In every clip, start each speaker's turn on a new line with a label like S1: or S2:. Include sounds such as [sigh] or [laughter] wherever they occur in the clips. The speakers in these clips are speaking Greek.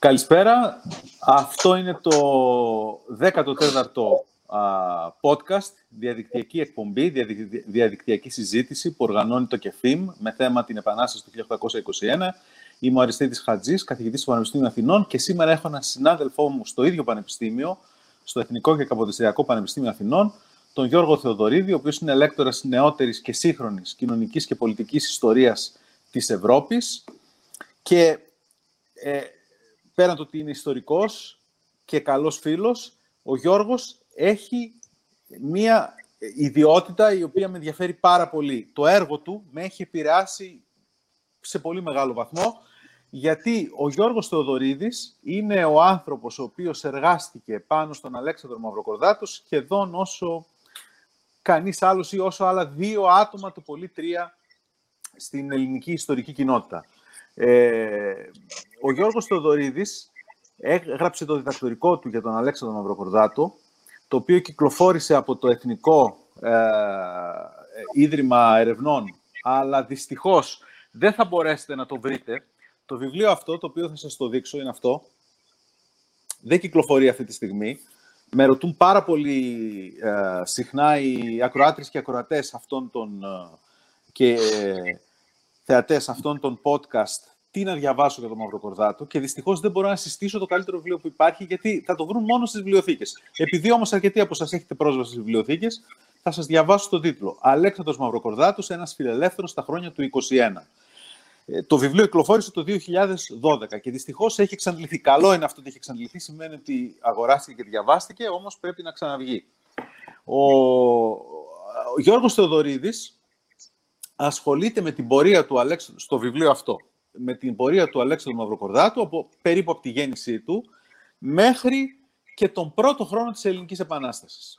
S1: Καλησπέρα. Αυτό είναι το 14ο podcast, διαδικτυακή εκπομπή, διαδικτυακή συζήτηση που οργανώνει το ΚΕΦΙΜ με θέμα την Επανάσταση του 1821. Είμαι ο Αριστίδης Χατζής, καθηγητής του Πανεπιστήμιου Αθηνών και σήμερα έχω έναν συνάδελφό μου στο ίδιο πανεπιστήμιο, στο Εθνικό και Καποδιστριακό Πανεπιστήμιο Αθηνών, τον Γιώργο Θεοδωρίδη, ο οποίος είναι λέκτορας νεότερης και σύγχρονης κοινωνικής και πολιτικής ιστορίας της Ευρώπης και ε, πέραν το ότι είναι ιστορικός και καλός φίλος, ο Γιώργος έχει μία ιδιότητα η οποία με ενδιαφέρει πάρα πολύ. Το έργο του με έχει επηρεάσει σε πολύ μεγάλο βαθμό, γιατί ο Γιώργος Θεοδωρίδης είναι ο άνθρωπος ο οποίος εργάστηκε πάνω στον Αλέξανδρο Μαυροκορδάτος σχεδόν όσο κανείς άλλος ή όσο άλλα δύο άτομα, του πολύ τρία, στην ελληνική ιστορική κοινότητα. Ε, ο Γιώργος Θεοδωρίδης έγραψε το διδακτορικό του για τον Αλέξανδρο Μαυροκορδάτο, το οποίο κυκλοφόρησε από το Εθνικό ε, Ίδρυμα Ερευνών, αλλά δυστυχώς δεν θα μπορέσετε να το βρείτε. Το βιβλίο αυτό, το οποίο θα σας το δείξω, είναι αυτό. Δεν κυκλοφορεί αυτή τη στιγμή. Με ρωτούν πάρα πολύ ε, συχνά οι ακροάτρες και ακροατές αυτών των, ε, και θεατές αυτών των podcast τι να διαβάσω για τον Μαυροκορδάτο και δυστυχώς δεν μπορώ να συστήσω το καλύτερο βιβλίο που υπάρχει γιατί θα το βρουν μόνο στις βιβλιοθήκες. Επειδή όμως αρκετοί από εσά έχετε πρόσβαση στις βιβλιοθήκες, θα σας διαβάσω το τίτλο. Αλέξανδρος Μαυροκορδάτο, ένας φιλελεύθερος στα χρόνια του 21. Ε, το βιβλίο κυκλοφόρησε το 2012 και δυστυχώς έχει εξαντληθεί. Καλό είναι αυτό ότι έχει εξαντληθεί, σημαίνει ότι αγοράστηκε και διαβάστηκε, όμως πρέπει να ξαναβγεί. Ο, ο Γιώργος Θεοδωρίδης ασχολείται με την πορεία του Αλέξανδρου στο βιβλίο αυτό με την πορεία του Αλέξανδρου Μαυροκορδάτου, από, περίπου από τη γέννησή του, μέχρι και τον πρώτο χρόνο της Ελληνικής Επανάστασης.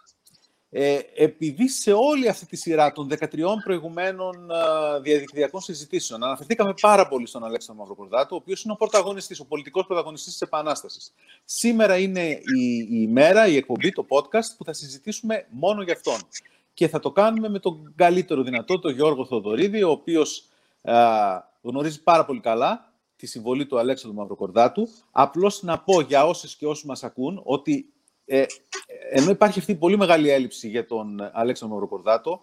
S1: Ε, επειδή σε όλη αυτή τη σειρά των 13 προηγουμένων uh, διαδικτυακών συζητήσεων αναφερθήκαμε πάρα πολύ στον Αλέξανδρο Μαυροκορδάτου, ο οποίος είναι ο πρωταγωνιστής, ο πολιτικός πρωταγωνιστής της Επανάστασης. Σήμερα είναι η, η ημέρα, η εκπομπή, το podcast που θα συζητήσουμε μόνο για αυτόν. Και θα το κάνουμε με τον καλύτερο δυνατό, τον Γιώργο Θοδωρίδη, ο οποίος uh, γνωρίζει πάρα πολύ καλά τη συμβολή του Αλέξανδρου Μαυροκορδάτου. Απλώς να πω για όσες και όσους μας ακούν ότι ε, ενώ υπάρχει αυτή η πολύ μεγάλη έλλειψη για τον Αλέξανδρο Μαυροκορδάτο,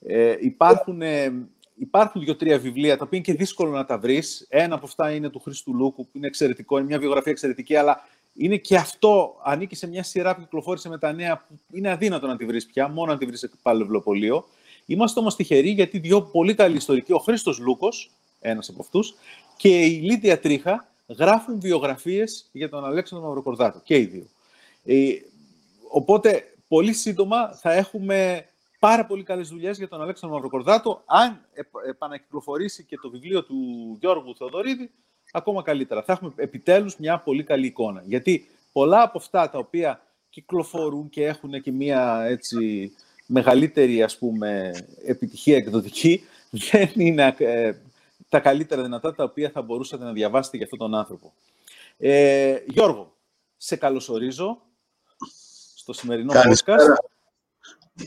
S1: ε, υπάρχουν, ε, υπάρχουν δύο-τρία βιβλία τα οποία είναι και δύσκολο να τα βρεις. Ένα από αυτά είναι του Χρήστου Λούκου, που είναι εξαιρετικό, είναι μια βιογραφία εξαιρετική, αλλά είναι και αυτό, ανήκει σε μια σειρά που κυκλοφόρησε με τα νέα, που είναι αδύνατο να τη βρεις πια, μόνο να τη βρεις σε παλαιβλοπολείο. Είμαστε όμως τυχεροί γιατί δύο πολύ καλοί ιστορικοί, ο Χρήστος Λούκος, ένας από αυτούς, και η Λίδια Τρίχα γράφουν βιογραφίες για τον Αλέξανδρο Μαυροκορδάτο, και οι δύο. Ε, οπότε, πολύ σύντομα θα έχουμε πάρα πολύ καλές δουλειές για τον Αλέξανδρο Μαυροκορδάτο. Αν επανακυκλοφορήσει και το βιβλίο του Γιώργου Θεοδωρίδη, ακόμα καλύτερα. Θα έχουμε επιτέλους μια πολύ καλή εικόνα. Γιατί πολλά από αυτά τα οποία κυκλοφορούν και έχουν και μια έτσι, μεγαλύτερη ας πούμε, επιτυχία εκδοτική, δεν είναι ε, τα καλύτερα δυνατά τα οποία θα μπορούσατε να διαβάσετε για αυτόν τον άνθρωπο. Ε, Γιώργο, σε καλωσορίζω στο σημερινό
S2: Καλησπέρα. podcast.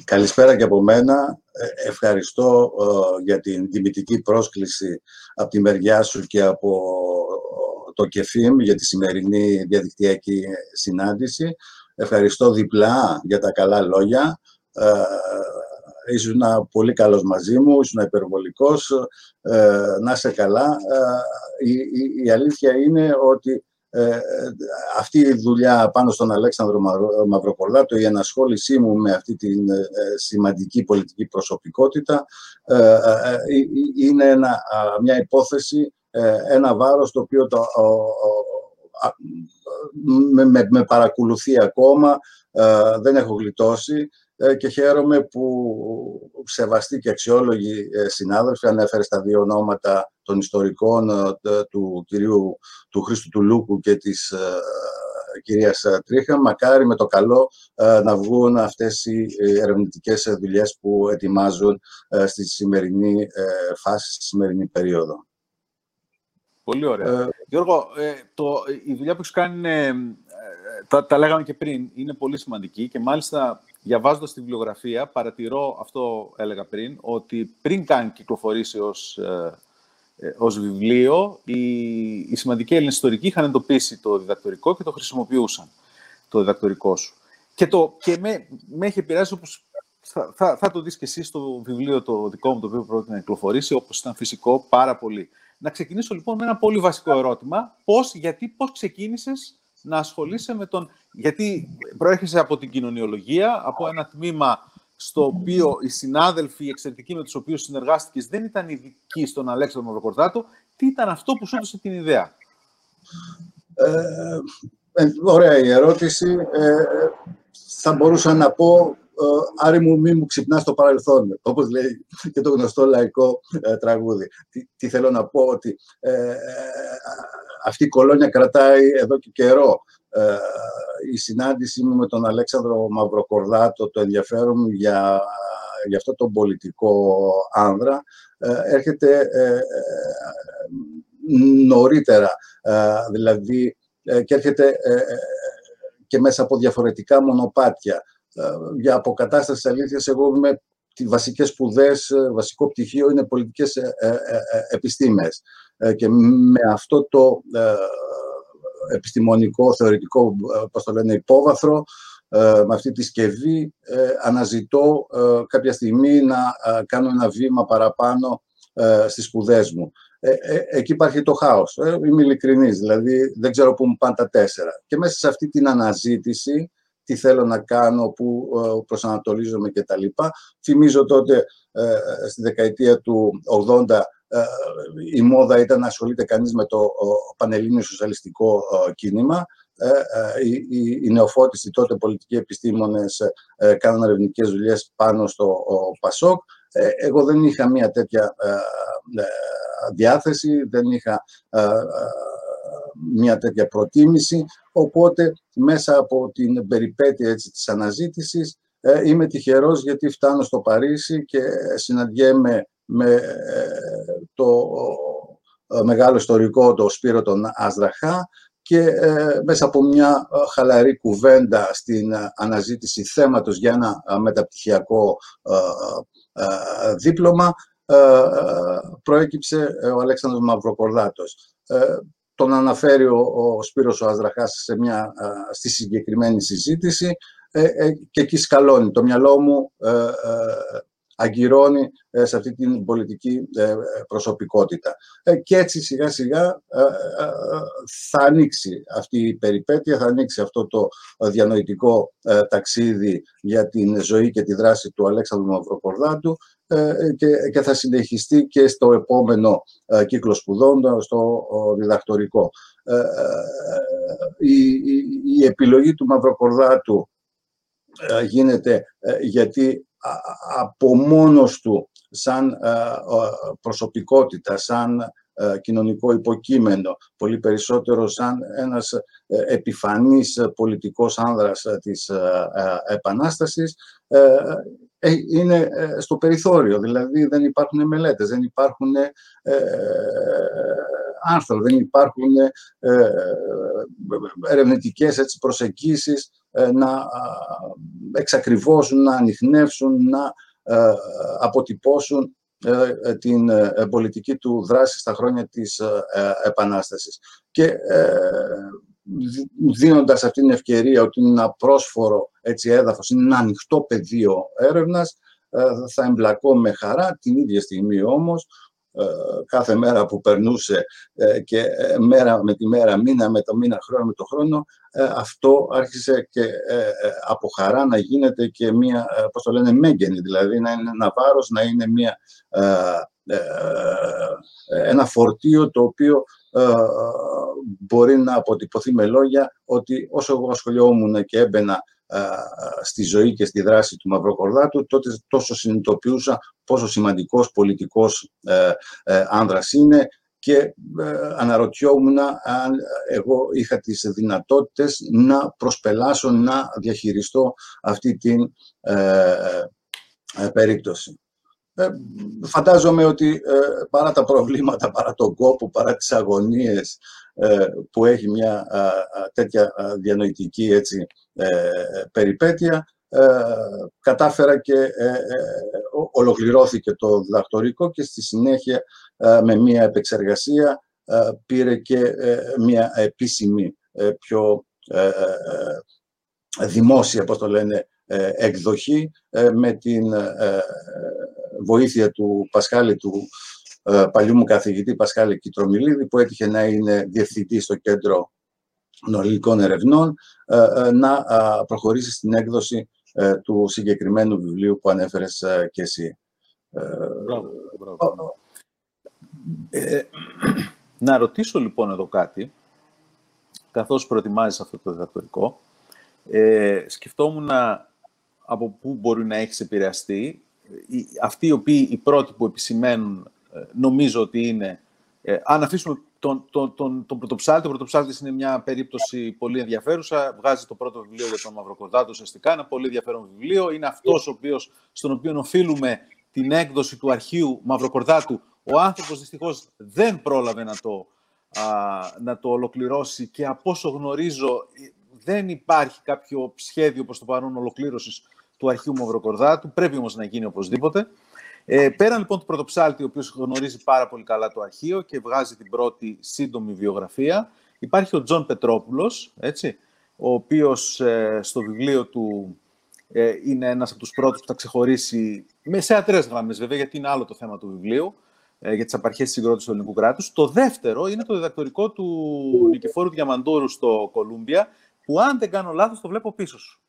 S2: Καλησπέρα και από μένα. Ε, ευχαριστώ ε, για την τιμητική πρόσκληση από τη μεριά σου και από ε, το ΚΕΦΙΜ για τη σημερινή διαδικτυακή συνάντηση. Ευχαριστώ διπλά για τα καλά λόγια ήσουν πολύ καλός μαζί μου, ήσουν υπερβολικός, ε, να είσαι καλά. Ε, η, η, αλήθεια είναι ότι ε, αυτή η δουλειά πάνω στον Αλέξανδρο Μαυροκολάτο, η ενασχόλησή μου με αυτή τη σημαντική πολιτική προσωπικότητα, είναι ένα, μια υπόθεση, ένα βάρος το οποίο το, με, με, με παρακολουθεί ακόμα, δεν έχω γλιτώσει ε, και χαίρομαι που σεβαστοί και αξιόλογοι ε, συνάδελφοι ανέφερε στα δύο ονόματα των ιστορικών ε, του κυρίου του Χρήστου του Λούκου και της κυρίας Τρίχα. Μακάρι με το καλό να βγουν αυτές οι ερευνητικές δουλειές που ετοιμάζουν στη σημερινή φάση, στη σημερινή περίοδο.
S1: Πολύ ωραία. Γιώργο, το, η δουλειά που έχεις κάνει είναι, τα, τα λέγαμε και πριν, είναι πολύ σημαντική και μάλιστα διαβάζοντας τη βιβλιογραφία, παρατηρώ, αυτό έλεγα πριν, ότι πριν καν κυκλοφορήσει ως ε, ε, ως βιβλίο, οι, οι σημαντικοί Έλληνες ιστορικοί είχαν εντοπίσει το διδακτορικό και το χρησιμοποιούσαν, το διδακτορικό σου. Και, το, και με, με έχει επηρεάσει όπως θα, θα, θα το δεις και εσύ στο βιβλίο το δικό μου, το οποίο πρόκειται να κυκλοφορήσει, όπως ήταν φυσικό, πάρα πολύ. Να ξεκινήσω λοιπόν με ένα πολύ βασικό ερώτημα. Πώς, γιατί, πώς ξεκίνησες να ασχολείσαι με τον... Γιατί προέρχεσαι από την κοινωνιολογία, από ένα τμήμα στο οποίο οι συνάδελφοι, οι εξαιρετικοί με τους οποίους συνεργάστηκες δεν ήταν ειδικοί στον Αλέξανδρο Μαυροκορδάτο. Τι ήταν αυτό που σου έδωσε την ιδέα;
S2: Ε, ε ωραία η ερώτηση. Ε, θα μπορούσα να πω Άρη μου μη μου ξυπνάς το παρελθόν, όπως λέει και το γνωστό λαϊκό ε, τραγούδι. Τι, θέλω να πω, ότι ε, αυτή η κολόνια κρατάει εδώ και καιρό. Ε, η συνάντηση μου με τον Αλέξανδρο Μαυροκορδάτο, το ενδιαφέρον μου για, για αυτό τον πολιτικό άνδρα, έρχεται νωρίτερα, δηλαδή και έρχεται και μέσα από διαφορετικά μονοπάτια. Ε, για αποκατάστασης της αλήθειας, εγώ είμαι τι βασικές σπουδές, ε, βασικό πτυχίο είναι πολιτικές ε, επιστήμες. Και με αυτό το επιστημονικό, θεωρητικό, πώς το λένε, υπόβαθρο, με αυτή τη σκευή, αναζητώ κάποια στιγμή να κάνω ένα βήμα παραπάνω στις σπουδές μου. εκεί υπάρχει το χάος. είμαι ειλικρινής, δηλαδή δεν ξέρω πού μου πάνε τα τέσσερα. Και μέσα σε αυτή την αναζήτηση τι θέλω να κάνω, πού ε, προσανατολίζομαι κτλ. Θυμίζω τότε ε, στη δεκαετία του 80 ε, η μόδα ήταν να ασχολείται κανείς με το πανελλήνιο σοσιαλιστικό κίνημα. Οι, οι νεοφώτιστοι τότε πολιτικοί επιστήμονες κάναν ερευνητικές δουλειές πάνω στο ΠΑΣΟΚ. Εγώ δεν είχα μια τέτοια διάθεση, δεν είχα μια τέτοια προτίμηση, οπότε μέσα από την περιπέτεια έτσι, της αναζήτησης ε, είμαι τυχερός γιατί φτάνω στο Παρίσι και συναντιέμαι με ε, το ε, μεγάλο ιστορικό, το Σπύρο τον Αζραχά και μέσα από μια χαλαρή κουβέντα στην αναζήτηση θέματος για ένα μεταπτυχιακό δίπλωμα προέκυψε ο Αλέξανδρος Μαυροκορδάτος τον αναφέρει ο, ο Σπύρος ο Αζραχάς σε μια, στη συγκεκριμένη συζήτηση ε, ε, και εκεί σκαλώνει. Το μυαλό μου ε, ε αγκυρώνει σε αυτή την πολιτική προσωπικότητα. Και έτσι σιγά σιγά θα ανοίξει αυτή η περιπέτεια, θα ανοίξει αυτό το διανοητικό ταξίδι για την ζωή και τη δράση του Αλέξανδρου Μαυροκορδάτου ε, και, και θα συνεχιστεί και στο επόμενο ε, κύκλο σπουδών, στο διδακτορικό. Ε, η, η, επιλογή του Μαυροκορδάτου γίνεται γιατί από μόνος του σαν προσωπικότητα, σαν κοινωνικό υποκείμενο, πολύ περισσότερο σαν ένας επιφανής πολιτικός άνδρας της Επανάστασης, ε, είναι ε, στο περιθώριο, δηλαδή δεν υπάρχουν μελέτες, δεν υπάρχουν ε, άρθρα, δεν υπάρχουν ε, ερευνητικές έτσι, προσεγγίσεις να εξακριβώσουν, να ανοιχνεύσουν, να αποτυπώσουν την πολιτική του δράση στα χρόνια της Επανάστασης. Και δίνοντας αυτήν την ευκαιρία ότι είναι ένα πρόσφορο έτσι, έδαφος, είναι ένα ανοιχτό πεδίο έρευνας, ε, θα εμπλακώ με χαρά, την ίδια στιγμή όμως, ε, κάθε μέρα που περνούσε ε, και μέρα με τη μέρα, μήνα με το μήνα, χρόνο με το χρόνο, αυτό άρχισε και από χαρά να γίνεται και μία, πώς το λένε, μέγενη, δηλαδή να είναι ένα βάρος, να είναι μία, ένα φορτίο το οποίο μπορεί να αποτυπωθεί με λόγια ότι όσο εγώ ασχολιόμουν και έμπαινα στη ζωή και στη δράση του Μαυροκορδάτου, τότε τόσο συνειδητοποιούσα πόσο σημαντικός πολιτικός ε, ε, άνδρας είναι και ε, αναρωτιόμουν αν εγώ είχα τις δυνατότητες να προσπελάσω, να διαχειριστώ αυτή την περίπτωση. φαντάζομαι ότι παρά τα προβλήματα, παρά τον κόπο, παρά τις αγωνίες που έχει μια τέτοια διανοητική έτσι, ε, περιπέτεια. Ε, κατάφερα και ε, ολοκληρώθηκε το διδακτορικό και στη συνέχεια με μία επεξεργασία πήρε και μία επίσημη πιο δημόσια, πώς το λένε, εκδοχή με την βοήθεια του Πασχάλη του παλιού μου καθηγητή Πασχάλη Κιτρομιλίδη που έτυχε να είναι διευθυντής στο κέντρο νοριλικών ερευνών να προχωρήσει στην έκδοση του συγκεκριμένου βιβλίου που ανέφερες και εσύ.
S1: Μπράβο, μπράβο. Ε, να ρωτήσω λοιπόν εδώ κάτι, καθώς προετοιμάζεις αυτό το διδακτορικό. Ε, σκεφτόμουν από πού μπορεί να έχεις επηρεαστεί. Αυτοί οι οποίοι, οι πρώτοι που επισημαίνουν, ε, νομίζω ότι είναι... Ε, αν αφήσουμε τον, τον, τον, τον Πρωτοψάλτη, ο Πρωτοψάλτης είναι μια περίπτωση πολύ ενδιαφέρουσα. Βγάζει το πρώτο βιβλίο για τον Μαυροκορδάτο, ουσιαστικά ένα πολύ ενδιαφέρον βιβλίο. Είναι αυτός ο οποίος, στον οποίο οφείλουμε την έκδοση του αρχείου Μαυροκορδάτου. Ο άνθρωπος δυστυχώς δεν πρόλαβε να το, α, να το ολοκληρώσει και από όσο γνωρίζω δεν υπάρχει κάποιο σχέδιο προς το παρόν ολοκλήρωσης του αρχείου Μαυροκορδάτου. Πρέπει όμως να γίνει οπωσδήποτε. Ε, πέραν λοιπόν του Πρωτοψάλτη, ο οποίος γνωρίζει πάρα πολύ καλά το αρχείο και βγάζει την πρώτη σύντομη βιογραφία, υπάρχει ο Τζον Πετρόπουλος, έτσι, ο οποίος ε, στο βιβλίο του ε, είναι ένας από τους πρώτους που θα ξεχωρίσει με σε ατρές γραμμές βέβαια, γιατί είναι άλλο το θέμα του βιβλίου, ε, για τις απαρχές συγκρότησης του ελληνικού κράτους. Το δεύτερο είναι το διδακτορικό του Νικηφόρου Διαμαντούρου στο Κολούμπια, που αν δεν κάνω λάθος το βλέπω πίσω σου.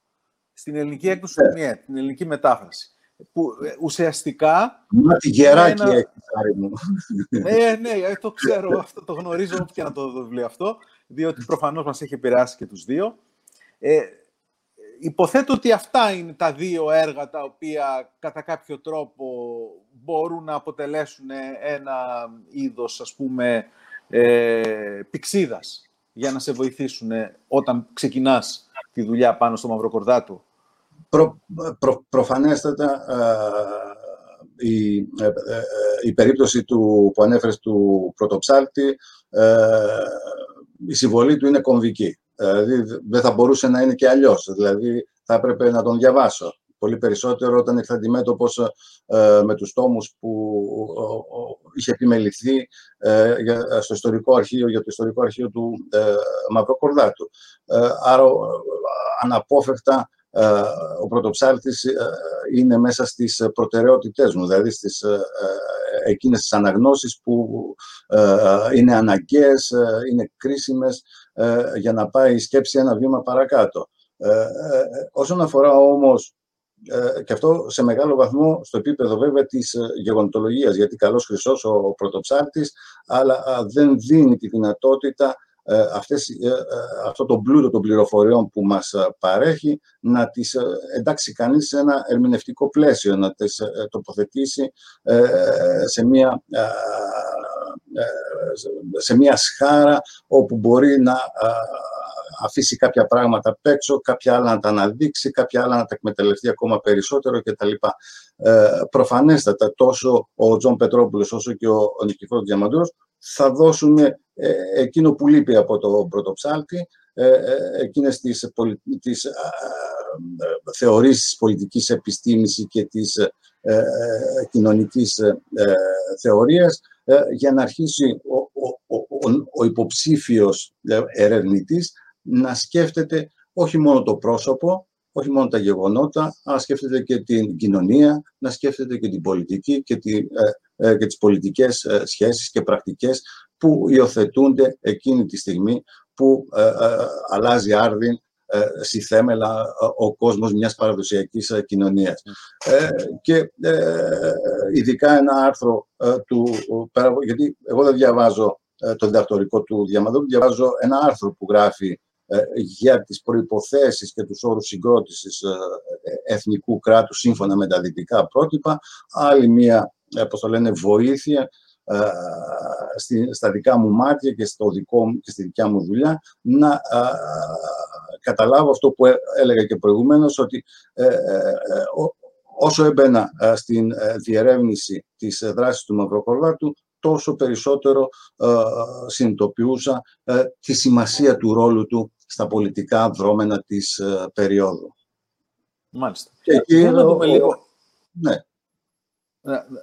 S1: Στην ελληνική έκδοση του ΜΙΕ, την ελληνική μετάφραση. Που ε, ουσιαστικά...
S2: Μα τη γεράκι ένα... έχει, μου.
S1: Ε, ναι, ε, το ξέρω, αυτό το γνωρίζω όπου και να το βιβλίο αυτό, διότι προφανώς μας έχει επηρεάσει και τους δύο. Ε, υποθέτω ότι αυτά είναι τα δύο έργα τα οποία κατά κάποιο τρόπο μπορούν να αποτελέσουν ένα είδος, ας πούμε, ε, πηξίδας για να σε βοηθήσουν όταν ξεκινάς τη δουλειά πάνω στο μαυροκορδάτου.
S2: Προ, προ, προφανέστατα η, ε, ε, η περίπτωση του, που ανέφερες του πρωτοψάλτη, η συμβολή του είναι κομβική. Δηλαδή δεν θα μπορούσε να είναι και αλλιώς. Δηλαδή θα έπρεπε να τον διαβάσω πολύ περισσότερο όταν ήρθε αντιμέτωπος ε, με τους τόμους που είχε επιμεληθεί ε, στο ιστορικό αρχείο, για το ιστορικό αρχείο του ε, Μαυροκορδάτου. Ε, άρα αναπόφευκτα ο πρωτοψάλτης είναι μέσα στις προτεραιότητές μου, δηλαδή στις εκείνες τις αναγνώσεις που είναι αναγκαίες, είναι κρίσιμες για να πάει η σκέψη ένα βήμα παρακάτω. Όσον αφορά όμως ε, και αυτό σε μεγάλο βαθμό στο επίπεδο βέβαια της ε, γεγονοτολογίας, γιατί καλός χρυσός ο πρωτοψάρτης, αλλά δεν δίνει τη δυνατότητα ε, αυτές, αυτό το πλούτο των πληροφοριών που μας παρέχει να τις εντάξει κανείς σε ένα ερμηνευτικό πλαίσιο, να τις τοποθετήσει σε μια, σε μια σχάρα όπου μπορεί να αφήσει κάποια πράγματα απ' έξω, κάποια άλλα να τα αναδείξει, κάποια άλλα να τα εκμεταλλευτεί ακόμα περισσότερο κτλ. Ε, προφανέστατα τόσο ο Τζον Πετρόπουλος όσο και ο, ο Νικηφόρος Διαμαντούρος θα δώσουν ε, εκείνο που λείπει από το Πρωτοψάλτη, ε, ε, εκείνες τις, πολι... τις ε, θεωρήσεις πολιτικής επιστήμης και της ε, κοινωνικής θεωρίας για να αρχίσει ο, ο, ο, ο υποψήφιος ερευνητής να σκέφτεται όχι μόνο το πρόσωπο, όχι μόνο τα γεγονότα, αλλά σκέφτεται και την κοινωνία, να σκέφτεται και την πολιτική και, τη, ε, ε, και τις πολιτικές ε, σχέσεις και πρακτικές που υιοθετούνται εκείνη τη στιγμή που αλλάζει άρδιν στη θέμελα ο κόσμος μιας παραδοσιακής κοινωνίας. και ειδικά ένα άρθρο του, γιατί εγώ δεν διαβάζω το διδακτορικό του Διαμαντούρου, διαβάζω ένα άρθρο που γράφει ε, για τις προϋποθέσεις και τους όρους συγκρότησης ε, εθνικού κράτους σύμφωνα με τα δυτικά πρότυπα. Άλλη μία, ε, πώς το λένε, βοήθεια στα δικά μου μάτια και, στο δικό, και στη δικιά μου δουλειά να καταλάβω αυτό που έλεγα και προηγουμένως ότι όσο έμπαινα στην διερεύνηση της δράσης του Μαυροκορδάτου τόσο περισσότερο συνειδητοποιούσα τη σημασία του ρόλου του στα πολιτικά δρόμενα της uh, περίοδου.
S1: Μάλιστα. Και εκεί, να δούμε λίγο...
S2: Ναι.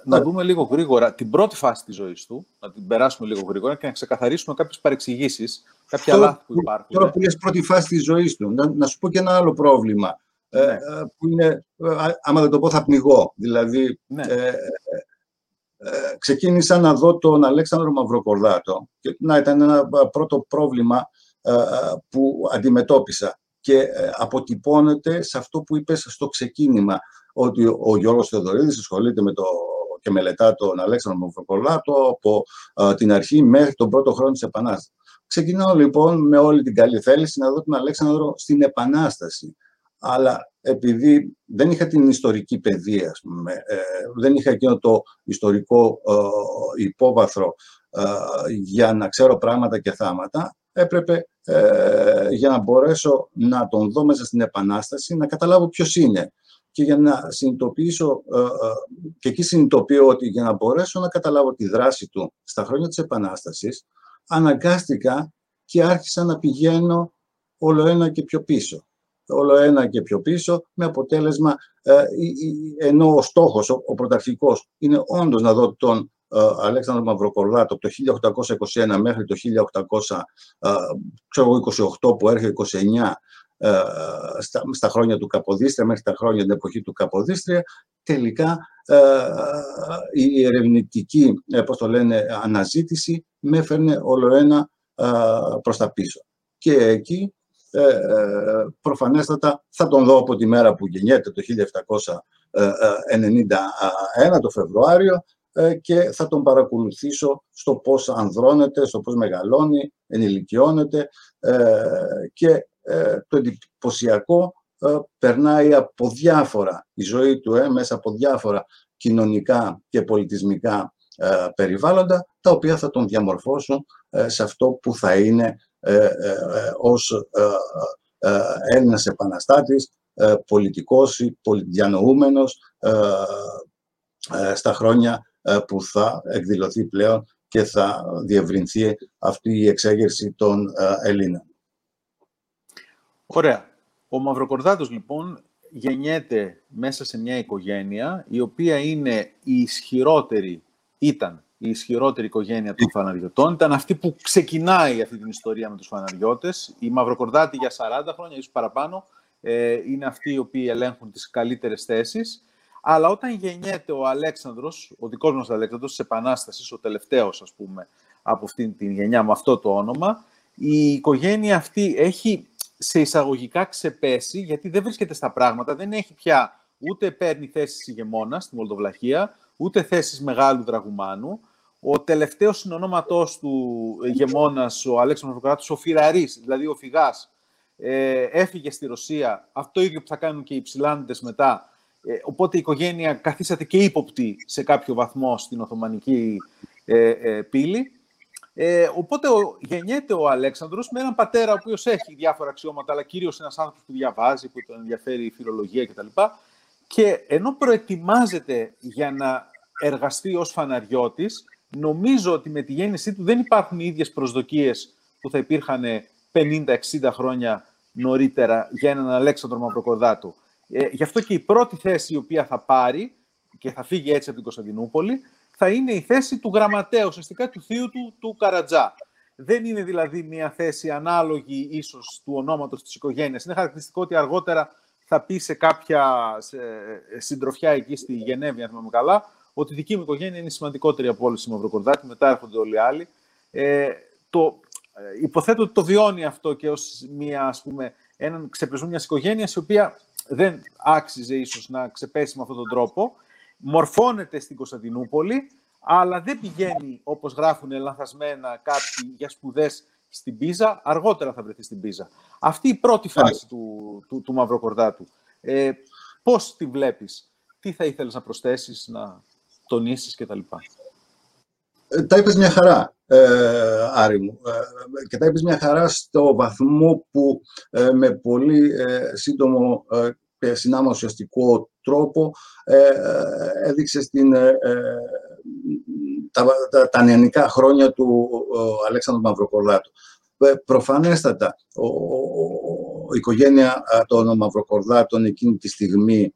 S1: να, δούμε λίγο γρήγορα την πρώτη φάση της ζωής του, να την περάσουμε λίγο γρήγορα και να ξεκαθαρίσουμε κάποιες παρεξηγήσεις, κάποια τώρα, λάθη που υπάρχουν.
S2: Τώρα που λες πρώτη φάση της ζωής του, να, να σου πω και ένα άλλο πρόβλημα. Ε, ναι. Ε, που είναι, άμα δεν το πω θα πνιγώ. Δηλαδή, ναι. ε, ε, ξεκίνησα να δω τον Αλέξανδρο Μαυροκορδάτο και να ήταν ένα πρώτο πρόβλημα που αντιμετώπισα και αποτυπώνεται σε αυτό που είπες στο ξεκίνημα ότι ο Γιώργος Θεοδωρίδης ασχολείται με το και μελετά τον Αλέξανδρο Μαυροκορδάτο από την αρχή μέχρι τον πρώτο χρόνο της Επανάστασης. Ξεκινάω λοιπόν με όλη την καλή θέληση να δω τον Αλέξανδρο στην Επανάσταση αλλά επειδή δεν είχα την ιστορική παιδεία, ε, δεν είχα εκείνο το ιστορικό ε, υπόβαθρο ε, για να ξέρω πράγματα και θάματα, έπρεπε για να μπορέσω να τον δω μέσα στην Επανάσταση, να καταλάβω ποιος είναι. Και για να συνειδητοποιήσω, και εκεί συνειδητοποιώ ότι για να μπορέσω να καταλάβω τη δράση του στα χρόνια της Επανάστασης, αναγκάστηκα και άρχισα να πηγαίνω όλο ένα και πιο πίσω όλο ένα και πιο πίσω, με αποτέλεσμα, ε, ενώ ο στόχος, ο, ο πρωταρχικός, είναι όντως να δω τον ε, Αλέξανδρο Μαυροκορδάτο από το 1821 μέχρι το 1828 ε, που έρχεται 29 στα, στα χρόνια του Καποδίστρια, μέχρι τα χρόνια την εποχή του Καποδίστρια, τελικά η ερευνητική, πώς το λένε, αναζήτηση με έφερνε όλο ένα προς τα πίσω. Και εκεί ε, ε, προφανέστατα θα τον δω από τη μέρα που γεννιέται το 1791 το Φεβρουάριο ε, και θα τον παρακολουθήσω στο πώς ανδρώνεται, στο πώς μεγαλώνει, ενηλικιώνεται και το εντυπωσιακό περνάει από διάφορα, η ζωή του μέσα από διάφορα κοινωνικά και πολιτισμικά περιβάλλοντα, τα οποία θα τον διαμορφώσουν σε αυτό που θα είναι ε, ε, ε, ως Έλληνας επαναστάτης, πολιτικός ή διανοούμενος στα χρόνια που θα εκδηλωθεί πλέον και θα διευρυνθεί αυτή η εξέγερση των Ελλήνων.
S1: Ωραία. Ο Μαυροκορδάτος λοιπόν γεννιέται μέσα σε μια οικογένεια η οποία είναι η ισχυρότερη, ήταν η ισχυρότερη οικογένεια των φαναριωτών. Ήταν αυτή που ξεκινάει αυτή την ιστορία με τους φαναριώτες. Οι Μαυροκορδάτοι για 40 χρόνια, ίσως παραπάνω, ε, είναι αυτοί οι οποίοι ελέγχουν τις καλύτερες θέσεις. Αλλά όταν γεννιέται ο Αλέξανδρος, ο δικός μας Αλέξανδρος της Επανάστασης, ο τελευταίος ας πούμε από αυτήν την γενιά με αυτό το όνομα, η οικογένεια αυτή έχει σε εισαγωγικά ξεπέσει, γιατί δεν βρίσκεται στα πράγματα, δεν έχει πια ούτε παίρνει θέση ηγεμόνας στη Μολδοβλαχία, ούτε θέσεις μεγάλου δραγουμάνου. Ο τελευταίος συνονόματός του ηγεμόνας, ο Αλέξανδρος Μαυροκοράτος, ο Φυραρής, δηλαδή ο Φυγάς, ε, έφυγε στη Ρωσία. Αυτό ίδιο που θα κάνουν και οι ψηλάντες μετά. Ε, οπότε η οικογένεια καθίσατε και ύποπτη σε κάποιο βαθμό στην Οθωμανική ε, ε, πύλη. Ε, οπότε ο, γεννιέται ο Αλέξανδρος με έναν πατέρα ο οποίος έχει διάφορα αξιώματα, αλλά κυρίως ένας άνθρωπος που διαβάζει, που τον ενδιαφέρει η φιλολογία κτλ. Και ενώ προετοιμάζεται για να εργαστεί ως φαναριώτης, νομίζω ότι με τη γέννησή του δεν υπάρχουν οι ίδιες προσδοκίες που θα υπήρχαν 50-60 χρόνια νωρίτερα για έναν Αλέξανδρο Μαυροκορδάτου. Ε, γι' αυτό και η πρώτη θέση η οποία θα πάρει και θα φύγει έτσι από την Κωνσταντινούπολη θα είναι η θέση του γραμματέα, ουσιαστικά του θείου του, του Καρατζά. Δεν είναι δηλαδή μια θέση ανάλογη ίσως του ονόματος της οικογένειας. Είναι χαρακτηριστικό ότι αργότερα θα πει σε κάποια σε, συντροφιά εκεί στη Γενέβη, αν θυμάμαι καλά, ότι η δική μου οικογένεια είναι σημαντικότερη από όλες οι Μαυροκορδάτοι, μετά έρχονται όλοι οι άλλοι. Ε, το, ε, υποθέτω ότι το βιώνει αυτό και ως μια, ας πούμε, έναν ξεπεσμό μιας οικογένειας η οποία δεν άξιζε ίσως να ξεπέσει με αυτόν τον τρόπο. Μορφώνεται στην Κωνσταντινούπολη, αλλά δεν πηγαίνει, όπως γράφουν λανθασμένα κάποιοι, για σπουδές στην Πίζα, αργότερα θα βρεθεί στην Πίζα. Αυτή η πρώτη φάση του, του, του Μαυροκορδάτου. Ε, πώς τη βλέπεις, τι θα ήθελες να προσθέσεις, να τονίσεις κτλ.
S2: Ε, τα είπες μια χαρά, ε, Άρη μου. Ε, και τα είπες μια χαρά στο βαθμό που ε, με πολύ ε, σύντομο και συνάμα ουσιαστικό τρόπο έδειξες την, τα, τα, τα νεανικά χρόνια του Αλέξανδρου Μαυροκορδάτου. Προφανέστατα, ο, η οικογένεια των Μαυροκορδάτων εκείνη τη στιγμή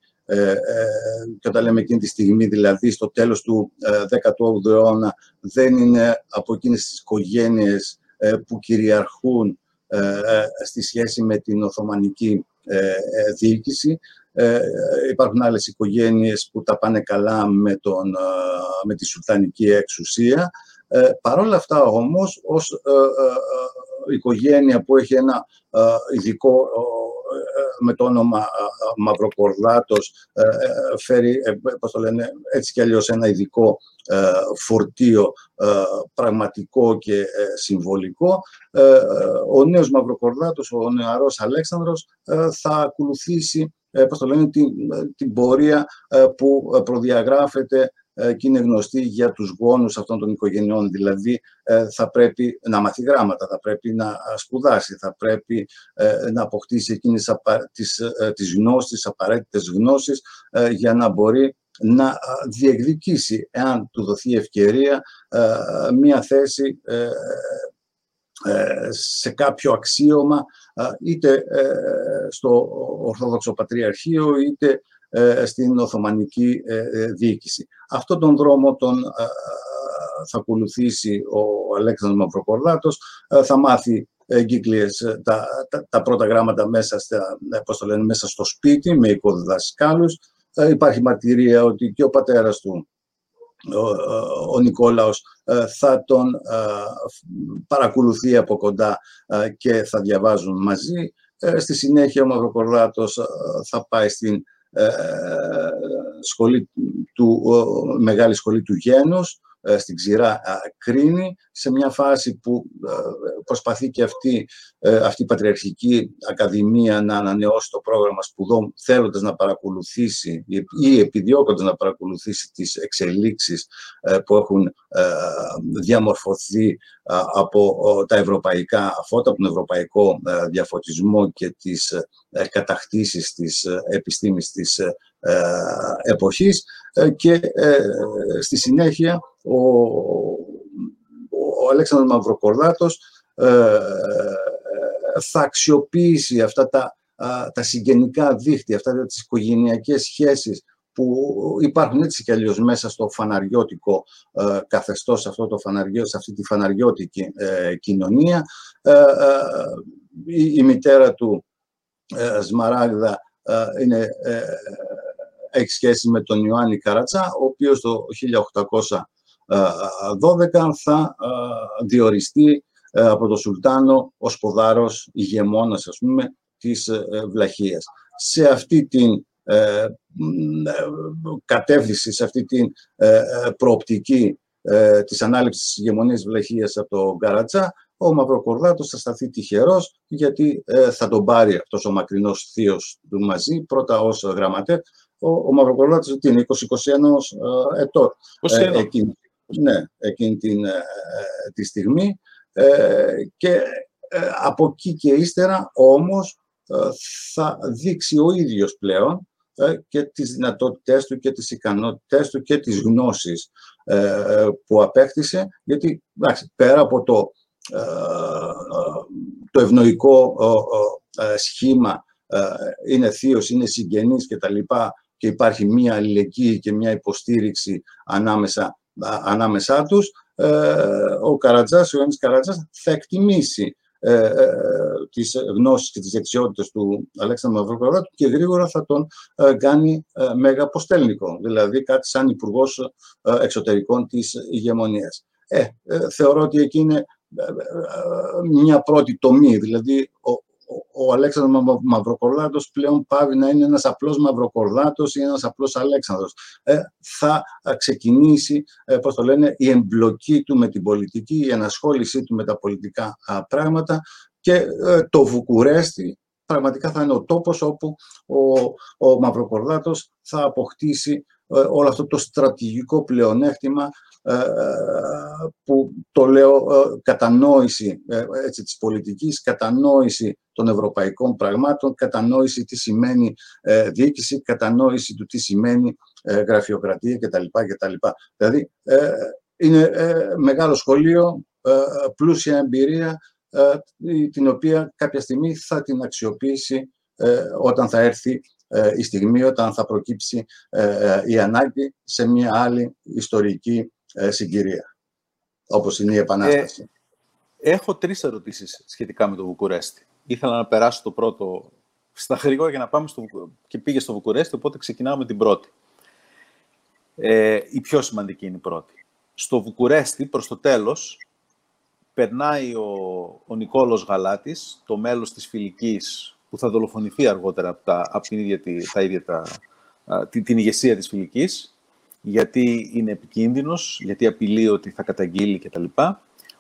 S2: και όταν λέμε εκείνη τη στιγμή, δηλαδή στο τέλος του 18ου αιώνα, δεν είναι από εκείνες τις οικογένειες που κυριαρχούν στη σχέση με την Οθωμανική διοίκηση. Υπάρχουν άλλες οικογένειες που τα πάνε καλά με, τον, με τη Σουλτανική εξουσία. Ε, Παρ' όλα αυτά όμως, ως ε, ε, οικογένεια που έχει ένα ειδικό με το όνομα Μαυροκορδάτος φέρει, πώς το λένε, έτσι κι αλλιώς ένα ειδικό φορτίο πραγματικό και συμβολικό. Ο νέος Μαυροκορδάτος, ο νεαρός Αλέξανδρος, θα ακολουθήσει πώς το λένε, την, την πορεία που προδιαγράφεται ε, και είναι γνωστή για τους γόνους αυτών των οικογενειών. Δηλαδή, ε, θα πρέπει να μάθει γράμματα, θα πρέπει να σπουδάσει, θα πρέπει ε, να αποκτήσει εκείνες τις, τις γνώσεις, τις απαραίτητες γνώσεις για να μπορεί να διεκδικήσει, εάν του δοθεί ευκαιρία, μία θέση σε κάποιο αξίωμα, είτε στο Ορθόδοξο Πατριαρχείο, είτε ε, στην Οθωμανική ε, ε, διοίκηση. Αυτόν τον δρόμο τον θα ακολουθήσει ο Αλέξανδρος Μαυροκορδάτος, θα μάθει εγκύκλειες τα, τα, πρώτα γράμματα μέσα, στα, πώς το λένε, μέσα στο σπίτι με οικοδιδασκάλους. Υπάρχει μαρτυρία ότι και ο πατέρας του, ο, ο Νικόλαος, θα τον παρακολουθεί από κοντά και θα διαβάζουν μαζί. Στη συνέχεια ο Μαυροκορδάτος θα πάει στην ε, σχολή του, μεγάλη σχολή του Γένος, ε, στην ξηρά Κρίνη, σε μια φάση που ε, προσπαθεί και αυτή, αυτή η Πατριαρχική Ακαδημία να ανανεώσει το πρόγραμμα σπουδών, θέλοντας να παρακολουθήσει ή επιδιώκοντας να παρακολουθήσει τις εξελίξεις που έχουν διαμορφωθεί από τα ευρωπαϊκά φώτα, από τον ευρωπαϊκό διαφωτισμό και τις κατακτήσεις της επιστήμης της εποχής και στη συνέχεια ο, ο Αλέξανδρος Μαυροκορδάτος θα αξιοποιήσει αυτά τα, τα συγγενικά δίχτυα, αυτά τις οικογενειακές σχέσεις που υπάρχουν έτσι κι αλλιώς μέσα στο φαναριώτικο ε, καθεστώς, αυτό το φαναριό, σε αυτή τη φαναριώτικη ε, κοινωνία. Ε, ε, η, η, μητέρα του, ε, Σμαράγδα, είναι, έχει σχέση με τον Ιωάννη Καρατσά, ο οποίος το 1812 θα διοριστεί από τον Σουλτάνο ως ποδάρος ηγεμόνας, ας πούμε, της Βλαχίας. Σε αυτή την ε, κατεύθυνση, σε αυτή την ε, ε, προοπτική της ανάληψης της ηγεμονίας Βλαχίας από τον Καρατσά, ο Μαυροκορδάτος θα σταθεί τυχερός γιατί θα τον πάρει αυτός ο μακρινός θείος του μαζί, πρώτα ως γραμματέα. Ο, ο Μαυροκορδάτος τι είναι, 20-21 ετών. εκείνη, ναι, εκείνη την, τη στιγμή. και από εκεί και ύστερα όμως θα δείξει ο ίδιος πλέον ε, και τις δυνατότητές του και τις ικανότητές του και τις γνώσεις ε, που απέκτησε, γιατί πέρα από το, ε, το ευνοϊκό σχήμα είναι θείος, είναι συγγενής και τα λοιπά και υπάρχει μία αλληλεγγύη και μία υποστήριξη ανάμεσα, ανάμεσά τους, ο Καρατζάς, ο Ιωάννης Καρατζάς θα εκτιμήσει ε, ε, τις γνώσεις και τις δεξιότητες του Αλέξανδρου Μαυροκορδάτου και γρήγορα θα τον ε, κάνει ε, μέγα αποστέλνικο, δηλαδή κάτι σαν υπουργός ε, εξωτερικών της ηγεμονίας. Ε, θεωρώ ότι εκεί είναι μια πρώτη τομή, δηλαδή ο, ο Αλέξανδρος Μαυροκορδάτος πλέον πάβει να είναι ένας απλός Μαυροκορδάτος ή ένας απλός Αλέξανδρος. Ε, θα ξεκινήσει, ε, πώς το λένε, η εμπλοκή του με την πολιτική, η ενασχόλησή του με τα πολιτικά πράγματα και ε, το Βουκουρέστι πραγματικά θα είναι ο τόπος όπου ο, ο Μαυροκορδάτος θα αποκτήσει ε, όλο αυτό το στρατηγικό πλεονέκτημα ε, ε, που το λέω κατανόηση έτσι, της πολιτικής, κατανόηση των ευρωπαϊκών πραγμάτων, κατανόηση τι σημαίνει διοίκηση, κατανόηση του τι σημαίνει γραφειοκρατία κτλ. κτλ. Δηλαδή, είναι μεγάλο σχολείο, πλούσια εμπειρία, την οποία κάποια στιγμή θα την αξιοποιήσει όταν θα έρθει η στιγμή όταν θα προκύψει η ανάγκη σε μια άλλη ιστορική συγκυρία, όπως είναι η Επανάσταση.
S1: έχω τρεις ερωτήσεις σχετικά με το Βουκουρέστι. Ήθελα να περάσω το πρώτο στα γρήγορα για να πάμε στο, και πήγε στο Βουκουρέστι, οπότε ξεκινάω με την πρώτη. Ε, η πιο σημαντική είναι η πρώτη. Στο Βουκουρέστι, προς το τέλος, περνάει ο, ο Νικόλος Γαλάτης, το μέλος της Φιλικής, που θα δολοφονηθεί αργότερα από, τα, από την ίδια, τα ίδια τα, την, την ηγεσία της Φιλικής, γιατί είναι επικίνδυνος, γιατί απειλεί ότι θα καταγγείλει κτλ.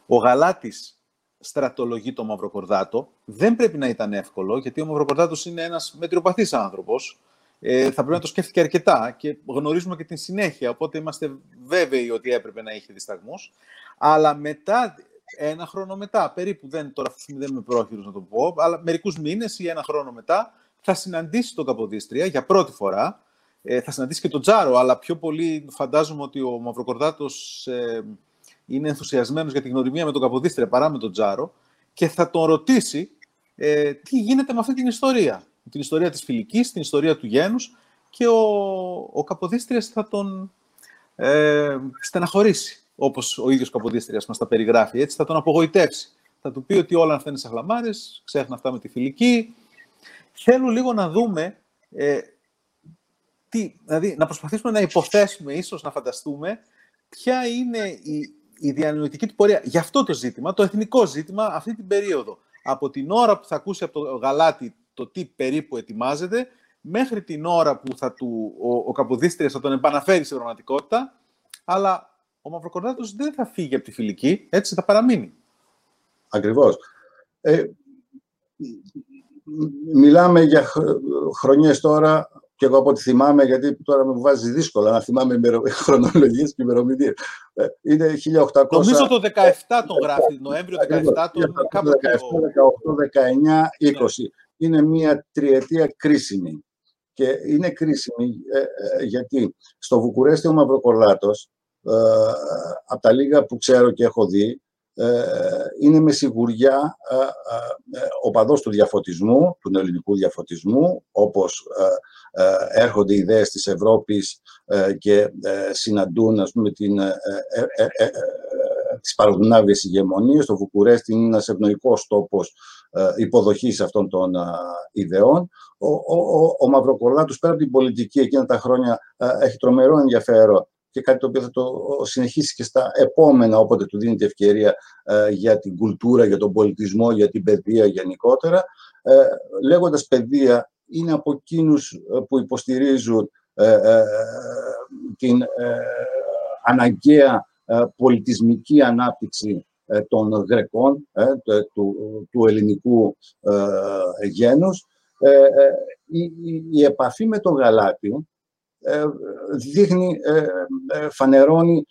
S1: Ο Γαλάτης στρατολογεί το Μαυροκορδάτο. Δεν πρέπει να ήταν εύκολο, γιατί ο Μαυροκορδάτος είναι ένας μετριοπαθής άνθρωπος. Ε, θα πρέπει να το σκέφτηκε αρκετά και γνωρίζουμε και την συνέχεια, οπότε είμαστε βέβαιοι ότι έπρεπε να είχε δισταγμούς. Αλλά μετά, ένα χρόνο μετά, περίπου, δεν, τώρα δεν είμαι πρόχειρος να το πω, αλλά μερικούς μήνες ή ένα χρόνο μετά, θα συναντήσει τον Καποδίστρια για πρώτη φορά. Ε, θα συναντήσει και τον Τζάρο, αλλά πιο πολύ φαντάζομαι ότι ο Μαυροκορδάτος ε, είναι ενθουσιασμένος για την γνωριμία με τον Καποδίστρια παρά με τον Τζάρο και θα τον ρωτήσει ε, τι γίνεται με αυτή την ιστορία. Την ιστορία της φιλικής, την ιστορία του γένους και ο, ο Καποδίστριας θα τον ε, στεναχωρήσει, όπως ο ίδιος Καποδίστριας μας τα περιγράφει, έτσι θα τον απογοητεύσει. Θα του πει ότι όλα αυτά είναι σαχλαμάρες, ξέχνα αυτά με τη φιλική. Θέλω λίγο να δούμε, ε, τι, δηλαδή να προσπαθήσουμε να υποθέσουμε, ίσως να φανταστούμε, ποια είναι η, η διανοητική του πορεία για αυτό το ζήτημα, το εθνικό ζήτημα, αυτή την περίοδο. Από την ώρα που θα ακούσει από το γαλάτι το τι περίπου ετοιμάζεται, μέχρι την ώρα που θα του, ο, ο Καποδίστριας θα τον επαναφέρει σε πραγματικότητα, αλλά ο Μαυροκορδάτος δεν θα φύγει από τη φιλική, έτσι θα παραμείνει.
S2: Ακριβώς. Ε, μιλάμε για χρονιές τώρα και εγώ από ό,τι θυμάμαι, γιατί τώρα με βάζει δύσκολα να θυμάμαι [laughs] χρονολογίες και ημερομηνίες. Ε, είναι 1800.
S1: Νομίζω το 17 τον γράφει, Νοέμβριο 17 τον.
S2: 17, 18, 19, 20. Είναι μια τριετία κρίσιμη. Και είναι κρίσιμη ε, ε, γιατί στο Βουκουρέστι ο Μαυροκορλάτος, ε, από τα λίγα που ξέρω και έχω δει, είναι με σιγουριά ο παδός του διαφωτισμού, του ελληνικού διαφωτισμού, όπως ε, έρχονται ιδέες της Ευρώπης ε, και ε, συναντούν ας πούμε, την, τις παραδουνάβιες ηγεμονίες. Το Βουκουρέστι είναι ένας ευνοϊκός τόπος υποδοχής αυτών των ιδεών. Ο, ο, ο, ο Μαυροκορλάτος πέρα από την πολιτική εκείνα τα χρόνια έχει τρομερό ενδιαφέρον και κάτι το οποίο θα το συνεχίσει και στα επόμενα, όποτε του δίνει ευκαιρία για την κουλτούρα, για τον πολιτισμό, για την παιδεία γενικότερα. Ε, λέγοντας παιδεία, είναι από εκείνους ε, που υποστηρίζουν ε, ε, την αναγκαία πολιτισμική ανάπτυξη των Γρεκών, του, του ελληνικού γένους. Η, επαφή με τον γαλάτι δείχνει, φανερώνει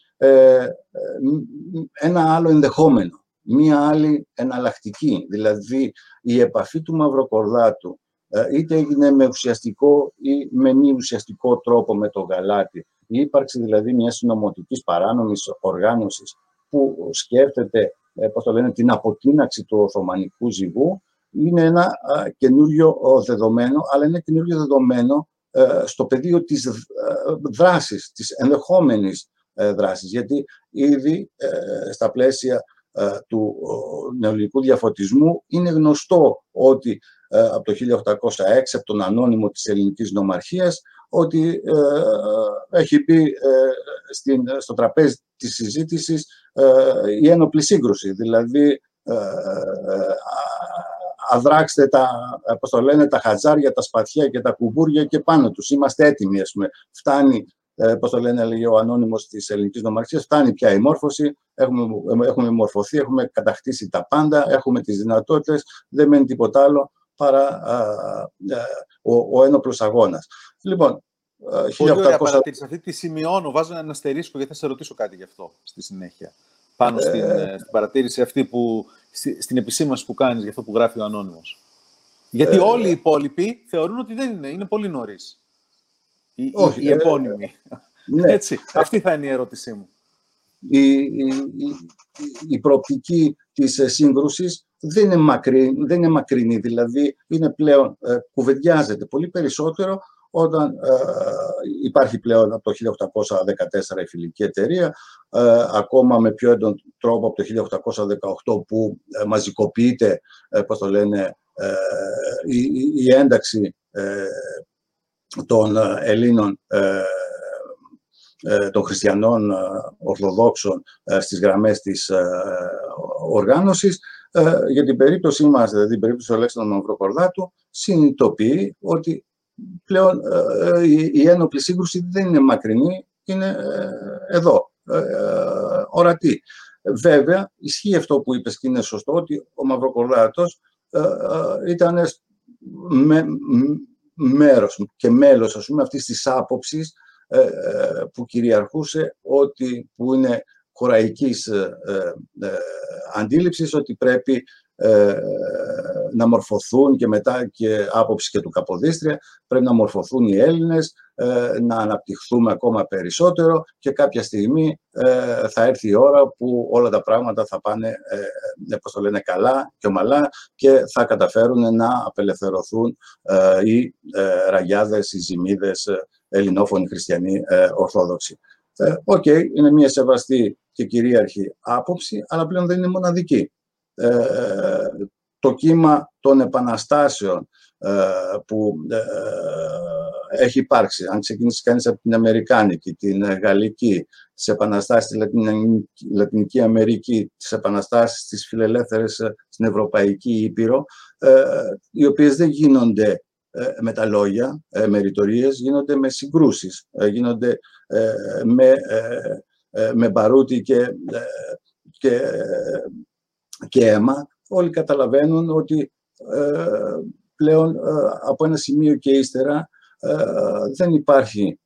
S2: ένα άλλο ενδεχόμενο, μία άλλη εναλλακτική. Δηλαδή, η επαφή του Μαυροκορδάτου ε, είτε έγινε με ουσιαστικό ή με μη ουσιαστικό τρόπο με το γαλάτι. Η ύπαρξη δηλαδή μιας συνωμοτικής παράνομης οργάνωσης που σκέφτεται ε, πώς το λένε, την αποκίναξη του Οθωμανικού ζυγού είναι ένα καινούριο δεδομένο, αλλά είναι καινούριο δεδομένο ε, στο πεδίο της δράσης, της ενδεχόμενης δράσης. Γιατί ήδη στα πλαίσια του νεολικού διαφωτισμού είναι γνωστό ότι ε, από το 1806 από τον ανώνυμο της ελληνικής νομαρχίας ότι ε, έχει μπει ε, στην, στο τραπέζι της συζήτησης η ένοπλη σύγκρουση. Δηλαδή, αδράξτε τα, πώς το λένε, τα χατζάρια, τα σπαθιά και τα κουμπούρια και πάνω τους. Είμαστε έτοιμοι, ας πούμε. Φτάνει, πώς το λένε, λέει ο ανώνυμος της ελληνικής νομαρχίας, φτάνει πια η μόρφωση, έχουμε, έχουμε μορφωθεί, έχουμε κατακτήσει τα πάντα, έχουμε τις δυνατότητες, δεν μένει τίποτα άλλο παρά ο, ο ένοπλος αγώνας. Λοιπόν,
S1: Πολύ ωραία παρατήρηση. Αυτή τη σημειώνω, βάζω ένα αστερίσκο γιατί θα σε ρωτήσω κάτι γι' αυτό στη συνέχεια. Πάνω στην, ε, στην παρατήρηση αυτή που, στην επισήμανση που κάνεις για αυτό που γράφει ο Ανώνυμος. Γιατί ε, όλοι οι υπόλοιποι θεωρούν ότι δεν είναι, είναι πολύ νωρίς. Οι, όχι, οι, επώνυμοι. Ναι. Έτσι, αυτή θα είναι η ερώτησή μου.
S2: Η, η, η, η προοπτική της σύγκρουσης δεν είναι, μακρύ, δεν είναι μακρινή, δηλαδή είναι πλέον, ε, κουβεντιάζεται πολύ περισσότερο όταν ε, υπάρχει πλέον από το 1814 η φιλική εταιρεία, ε, ακόμα με πιο έντονο τρόπο από το 1818 που ε, μαζικοποιείται, ε, πώς το λένε, η, η, ένταξη των Ελλήνων των χριστιανών Ορθοδόξων στις γραμμές της οργάνωσης. Για την περίπτωσή μας, δηλαδή την περίπτωση του Αλέξανδρου Μαυροκορδάτου, συνειδητοποιεί ότι πλέον ε, η ένοπλη σύγκρουση δεν είναι μακρινή, είναι ε, εδώ, ε, ορατή. Βέβαια, ισχύει αυτό που είπες και είναι σωστό, ότι ο Μαυροκορδάτος ήταν με, μέρος και μέλος ας πούμε, αυτής της άποψης που κυριαρχούσε ότι που είναι χωραϊκής αντίληψης ότι πρέπει ε, να μορφωθούν και μετά και άποψη και του Καποδίστρια, πρέπει να μορφωθούν οι Έλληνες, ε, να αναπτυχθούμε ακόμα περισσότερο και κάποια στιγμή ε, θα έρθει η ώρα που όλα τα πράγματα θα πάνε, πώς το λένε, καλά και ομαλά και θα καταφέρουν να απελευθερωθούν οι ραγιάδες, οι ζιμμήδες, ελληνόφωνοι χριστιανοί ορθόδοξοι. Ok, okay, είναι μια σεβαστή και κυρίαρχη άποψη, αλλά πλέον δεν είναι μοναδική. Ε, το κύμα των επαναστάσεων ε, που ε, έχει υπάρξει. Αν ξεκινήσει κανείς από την Αμερικάνικη, την Γαλλική, τις επαναστάσεις στη Λατινική Αμερική, τις επαναστάσεις της φιλελεύθερες στην Ευρωπαϊκή Ήπειρο, οι οποίες δεν γίνονται με τα λόγια, με ρητορίες, γίνονται με συγκρούσεις, γίνονται με, με μπαρούτι και, και και αίμα, όλοι καταλαβαίνουν ότι ε, πλέον ε, από ένα σημείο και ύστερα ε, δεν υπάρχει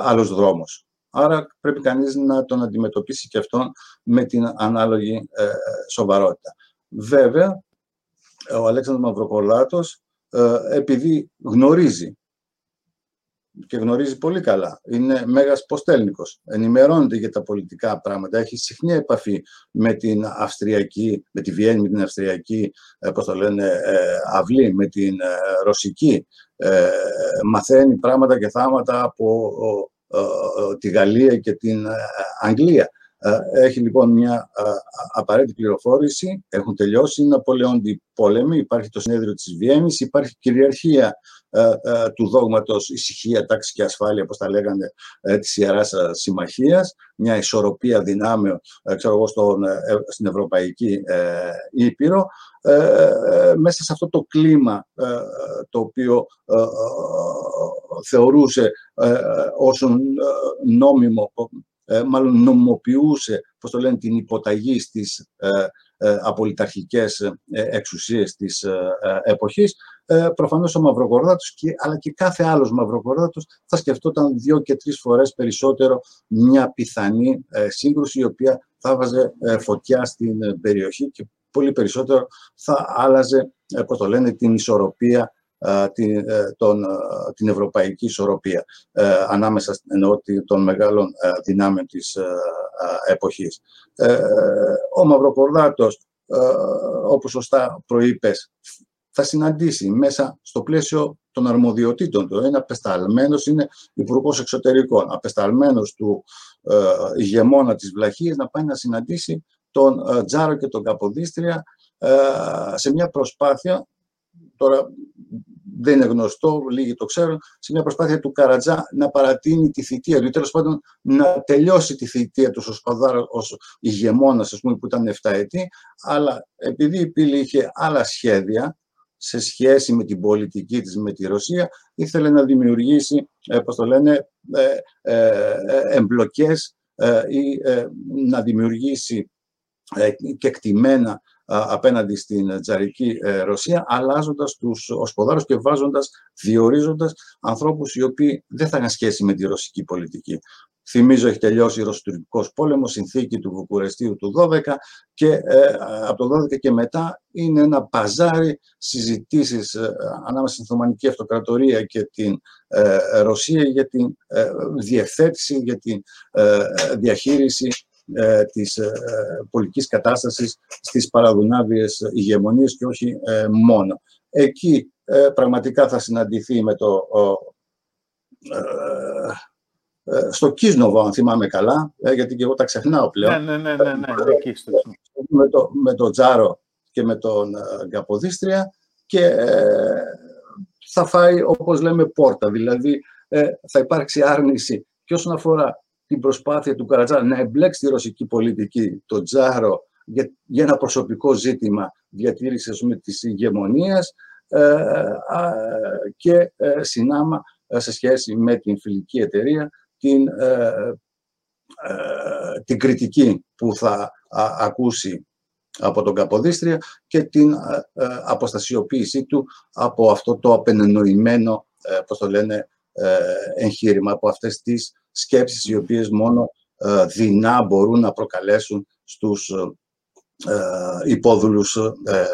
S2: άλλος δρόμος. Άρα πρέπει κανείς να τον αντιμετωπίσει και αυτόν με την ανάλογη σοβαρότητα. Βέβαια, ο Αλέξανδρος Μαυροκολάτος, επειδή γνωρίζει και γνωρίζει πολύ καλά. Είναι μέγας ποστέλνικος. Ενημερώνεται για τα πολιτικά πράγματα. Έχει συχνή επαφή με την Αυστριακή, με τη Βιέννη, με την Αυστριακή, ε, πώς το λένε, ε, αυλή, με την ε, Ρωσική. Μαθαίνει πράγματα και θάματα από τη Γαλλία και την Αγγλία. Έχει λοιπόν μια απαραίτητη πληροφόρηση. Έχουν τελειώσει οι Ναπολεόντιοι πόλεμοι. Υπάρχει το συνέδριο της Βιέννης. Υπάρχει κυριαρχία ε, ε, του δόγματος ησυχία, τάξη και ασφάλεια, όπως τα λέγανε, ε, της Ιεράς Συμμαχίας, μια ισορροπία δυνάμεων, ξέρω εγώ, στον, στην Ευρωπαϊκή Ήπειρο, μέσα σε αυτό το κλίμα το οποίο θεωρούσε όσον νόμιμο, μάλλον νομιμοποιούσε, πώς το λένε, την υποταγή στις απολυταρχικές εξουσίες της εποχής, ε, προφανώς ο Μαυρογορδάτος, αλλά και κάθε άλλος Μαυρογορδάτος θα σκεφτόταν δύο και τρεις φορές περισσότερο μια πιθανή ε, σύγκρουση η οποία θα βάζε ε, φωτιά στην ε, περιοχή και πολύ περισσότερο θα άλλαζε, πώς το λένε, την ισορροπία την, τον, την ευρωπαϊκή ισορροπία ανάμεσα εννοώ, των μεγάλων δυνάμεων της εποχής. Ο Μαυροκορδάτος, όπως σωστά προείπες, θα συναντήσει μέσα στο πλαίσιο των αρμοδιοτήτων του. Είναι απεσταλμένος, είναι υπουργός εξωτερικών, απεσταλμένος του ε, ηγεμόνα της Βλαχίας να πάει να συναντήσει τον ε, Τζάρο και τον Καποδίστρια ε, σε μια προσπάθεια, τώρα δεν είναι γνωστό, λίγοι το ξέρουν, σε μια προσπάθεια του Καρατζά να παρατείνει τη θητεία του, τέλος πάντων να τελειώσει τη θητεία του ως παδάρα, ως ηγεμόνας, πούμε, που ήταν 7 ετή, αλλά επειδή η πύλη είχε άλλα σχέδια, σε σχέση με την πολιτική της με τη Ρωσία, ήθελε να δημιουργήσει, ε, πώς το λένε, ε, ε, εμπλοκές ή να δημιουργήσει και κτημένα απέναντι στην τζαρική Ρωσία, αλλάζοντας τους οσποδάρους και βάζοντας, διορίζοντας ανθρώπους οι οποίοι δεν θα είχαν σχέση με τη ρωσική πολιτική. Θυμίζω έχει τελειώσει ο Ρωσοτουρκικός πόλεμος, συνθήκη του Βουκουρεστίου του 12 και ε, από το 12 και μετά είναι ένα παζάρι συζητήσεις ε, ανάμεσα στην Οθωμανική Αυτοκρατορία και την ε, Ρωσία για την διευθέτηση, για την διαχείριση ε, της ε, πολιτικής κατάστασης στις παραδουνάβιες ηγεμονίες και όχι ε, μόνο. Εκεί ε, πραγματικά θα συναντηθεί με το... στο Κίσνοβο, αν θυμάμαι καλά, γιατί και εγώ τα ξεχνάω πλέον.
S1: Ναι, ναι, ναι, ναι, ναι,
S2: με, το, με το Τζάρο και με τον Καποδίστρια και θα φάει, όπως λέμε, πόρτα. Δηλαδή, θα υπάρξει άρνηση και όσον αφορά την προσπάθεια του Καρατζά να εμπλέξει τη ρωσική πολιτική, το Τζάρο, για, για ένα προσωπικό ζήτημα διατήρησης με της ηγεμονίας ε, και ε, συνάμα ε, σε σχέση με την φιλική εταιρεία την, την κριτική που θα ακούσει από τον Καποδίστρια και την αποστασιοποίησή του από αυτό το απενενοημένο, πώς το λένε, εγχείρημα, από αυτές τις σκέψεις οι οποίες μόνο ε, δεινά μπορούν να προκαλέσουν στους ε, υπόδουλους ε,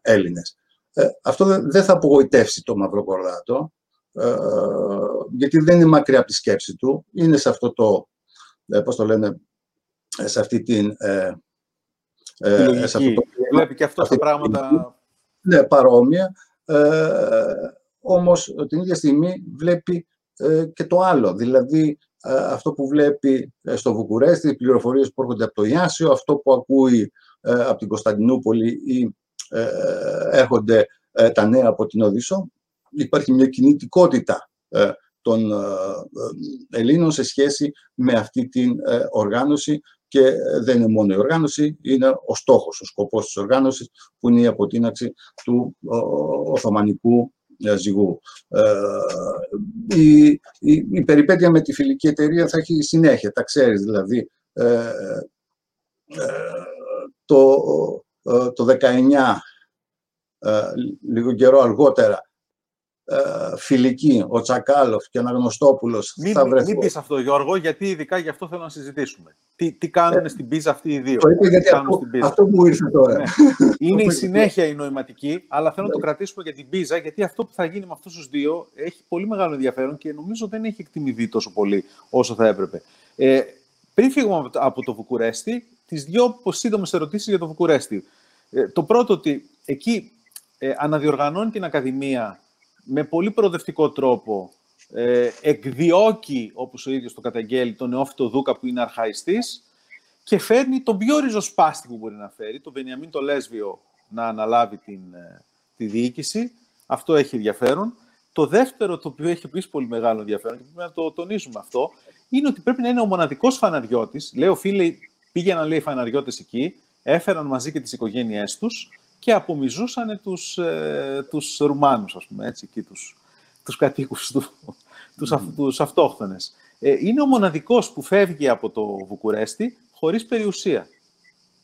S2: Έλληνες. Αυτό δεν θα απογοητεύσει το Μαυροκορδάτο, γιατί δεν είναι μακριά από τη σκέψη του. Είναι σε αυτό το, πώς το λένε, σε αυτή την...
S1: σε αυτό το, Βλέπει και αυτά τα πράγματα...
S2: Ναι, παρόμοια. όμως την ίδια στιγμή βλέπει ε, και το άλλο. Δηλαδή, ε, αυτό που βλέπει ε, στο Βουκουρέστι, οι πληροφορίες που έρχονται από το Ιάσιο, αυτό που ακούει από την Κωνσταντινούπολη ή έρχονται τα νέα από την Οδύσσο. Υπάρχει μια κινητικότητα των Ελλήνων σε σχέση με αυτή την οργάνωση και δεν είναι μόνο η οργάνωση, είναι ο στόχος, ο σκοπός της οργάνωσης που είναι η αποτείναξη του Οθωμανικού ζυγού. Ε, η, η, η, περιπέτεια με τη φιλική εταιρεία θα έχει συνέχεια, τα ξέρεις δηλαδή. Ε, ε, το, το 19, λίγο καιρό αργότερα, ε, φιλική, ο Τσακάλοφ και ο Αναγνωστόπουλος θα βρεθούν.
S1: Μην πεις αυτό, Γιώργο, γιατί ειδικά γι' αυτό θέλω να συζητήσουμε. Τι, τι κάνουν ε, στην πίζα αυτοί οι δύο;
S2: Το είπε γιατί αυτό, αυτό που ήρθε τώρα. Ναι. [laughs]
S1: Είναι η συνέχεια η νοηματική, αλλά θέλω να το ναι. κρατήσουμε για την πίζα, γιατί αυτό που θα γίνει με αυτούς τους δύο έχει πολύ μεγάλο ενδιαφέρον και νομίζω δεν έχει εκτιμηθεί τόσο πολύ όσο θα έπρεπε. Ε, πριν φύγουμε από το Βουκουρέστι, τις δύο σύντομες ερωτήσεις για το Βουκουρέστι. Ε, το πρώτο, ότι εκεί ε, αναδιοργανώνει την Ακαδημία με πολύ προοδευτικό τρόπο ε, εκδιώκει, όπως ο ίδιος το καταγγέλει, τον Νεόφυτο Δούκα που είναι αρχαϊστής και φέρνει τον πιο ριζοσπάστη που μπορεί να φέρει, τον Βενιαμίν το Λέσβιο, να αναλάβει την, ε, τη διοίκηση. Αυτό έχει ενδιαφέρον. Το δεύτερο, το οποίο έχει επίσης πολύ μεγάλο ενδιαφέρον και πρέπει να το τονίσουμε αυτό, είναι ότι πρέπει να είναι ο μοναδικός φαναριώτης. Λέω, φίλοι, πήγαιναν λέει φαναριώτες εκεί, έφεραν μαζί και τις οικογένειές τους και απομυζούσαν τους, ε, τους Ρουμάνους, ας πούμε, έτσι, εκεί, τους, τους κατοίκους του, τους, αυ, τους αυτόχθονες. Ε, είναι ο μοναδικός που φεύγει από το Βουκουρέστι χωρίς περιουσία.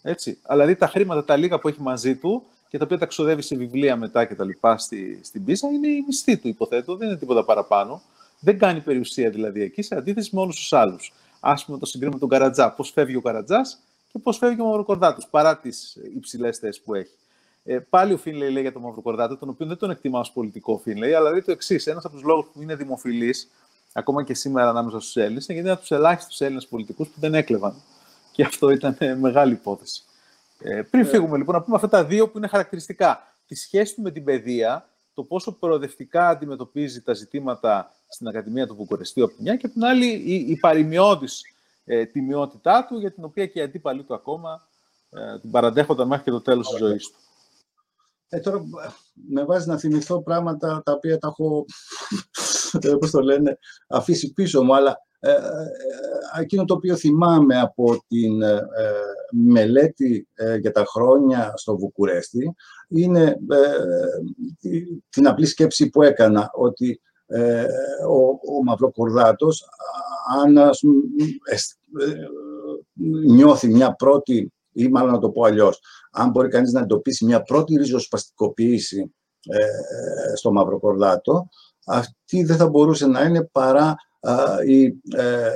S1: Έτσι. Αλλά δηλαδή τα χρήματα, τα λίγα που έχει μαζί του και τα οποία τα ξοδεύει σε βιβλία μετά και τα λοιπά στη, στην πίσα, είναι η μισθή του, υποθέτω, δεν είναι τίποτα παραπάνω. Δεν κάνει περιουσία δηλαδή εκεί, σε αντίθεση με όλους τους άλλους. Α πούμε το συγκρίνουμε τον Καρατζά. Πώς φεύγει ο Καρατζάς και πώς φεύγει ο Μαυροκορδάτος, παρά τις υψηλές θέσεις που έχει. Ε, πάλι ο Φίνλεϊ λέει για τον Μαυροκορδάτη, τον οποίο δεν τον εκτιμά ως πολιτικό Φίνλεϊ, αλλά λέει το εξής: Ένας από τους λόγους που είναι δημοφιλής, ακόμα και σήμερα ανάμεσα στους Έλληνες, είναι γιατί είναι από τους ελάχιστους Έλληνες πολιτικούς που δεν έκλεβαν. Και αυτό ήταν ε, μεγάλη υπόθεση. Ε, πριν ε. φύγουμε λοιπόν, να πούμε αυτά τα δύο που είναι χαρακτηριστικά. Τη σχέση του με την παιδεία, το πόσο προοδευτικά αντιμετωπίζει τα ζητήματα στην Ακαδημία του Βουκουρεστίου από τη μια και από την άλλη η, η παρημιώδη ε, τιμιότητά του, για την οποία και οι αντίπαλοι του ακόμα ε, την παραντέχονταν μέχρι και το τέλος της ζωής του.
S2: Ε, τώρα με βάζει να θυμηθώ πράγματα τα οποία τα έχω, ε, πώς το λένε, αφήσει πίσω μου, αλλά ε, ε, εκείνο το οποίο θυμάμαι από την ε, μελέτη για τα χρόνια στο Βουκουρέστι είναι την απλή σκέψη που έκανα ότι ο, ο Μαυροκορδάτος αν νιώθει μια πρώτη ή μάλλον να το πω αλλιώς, αν μπορεί κανείς να εντοπίσει μια πρώτη ριζοσπαστικοποίηση ε, στο Μαυροκορδάτο, αυτή δεν θα μπορούσε να είναι παρά η, ε,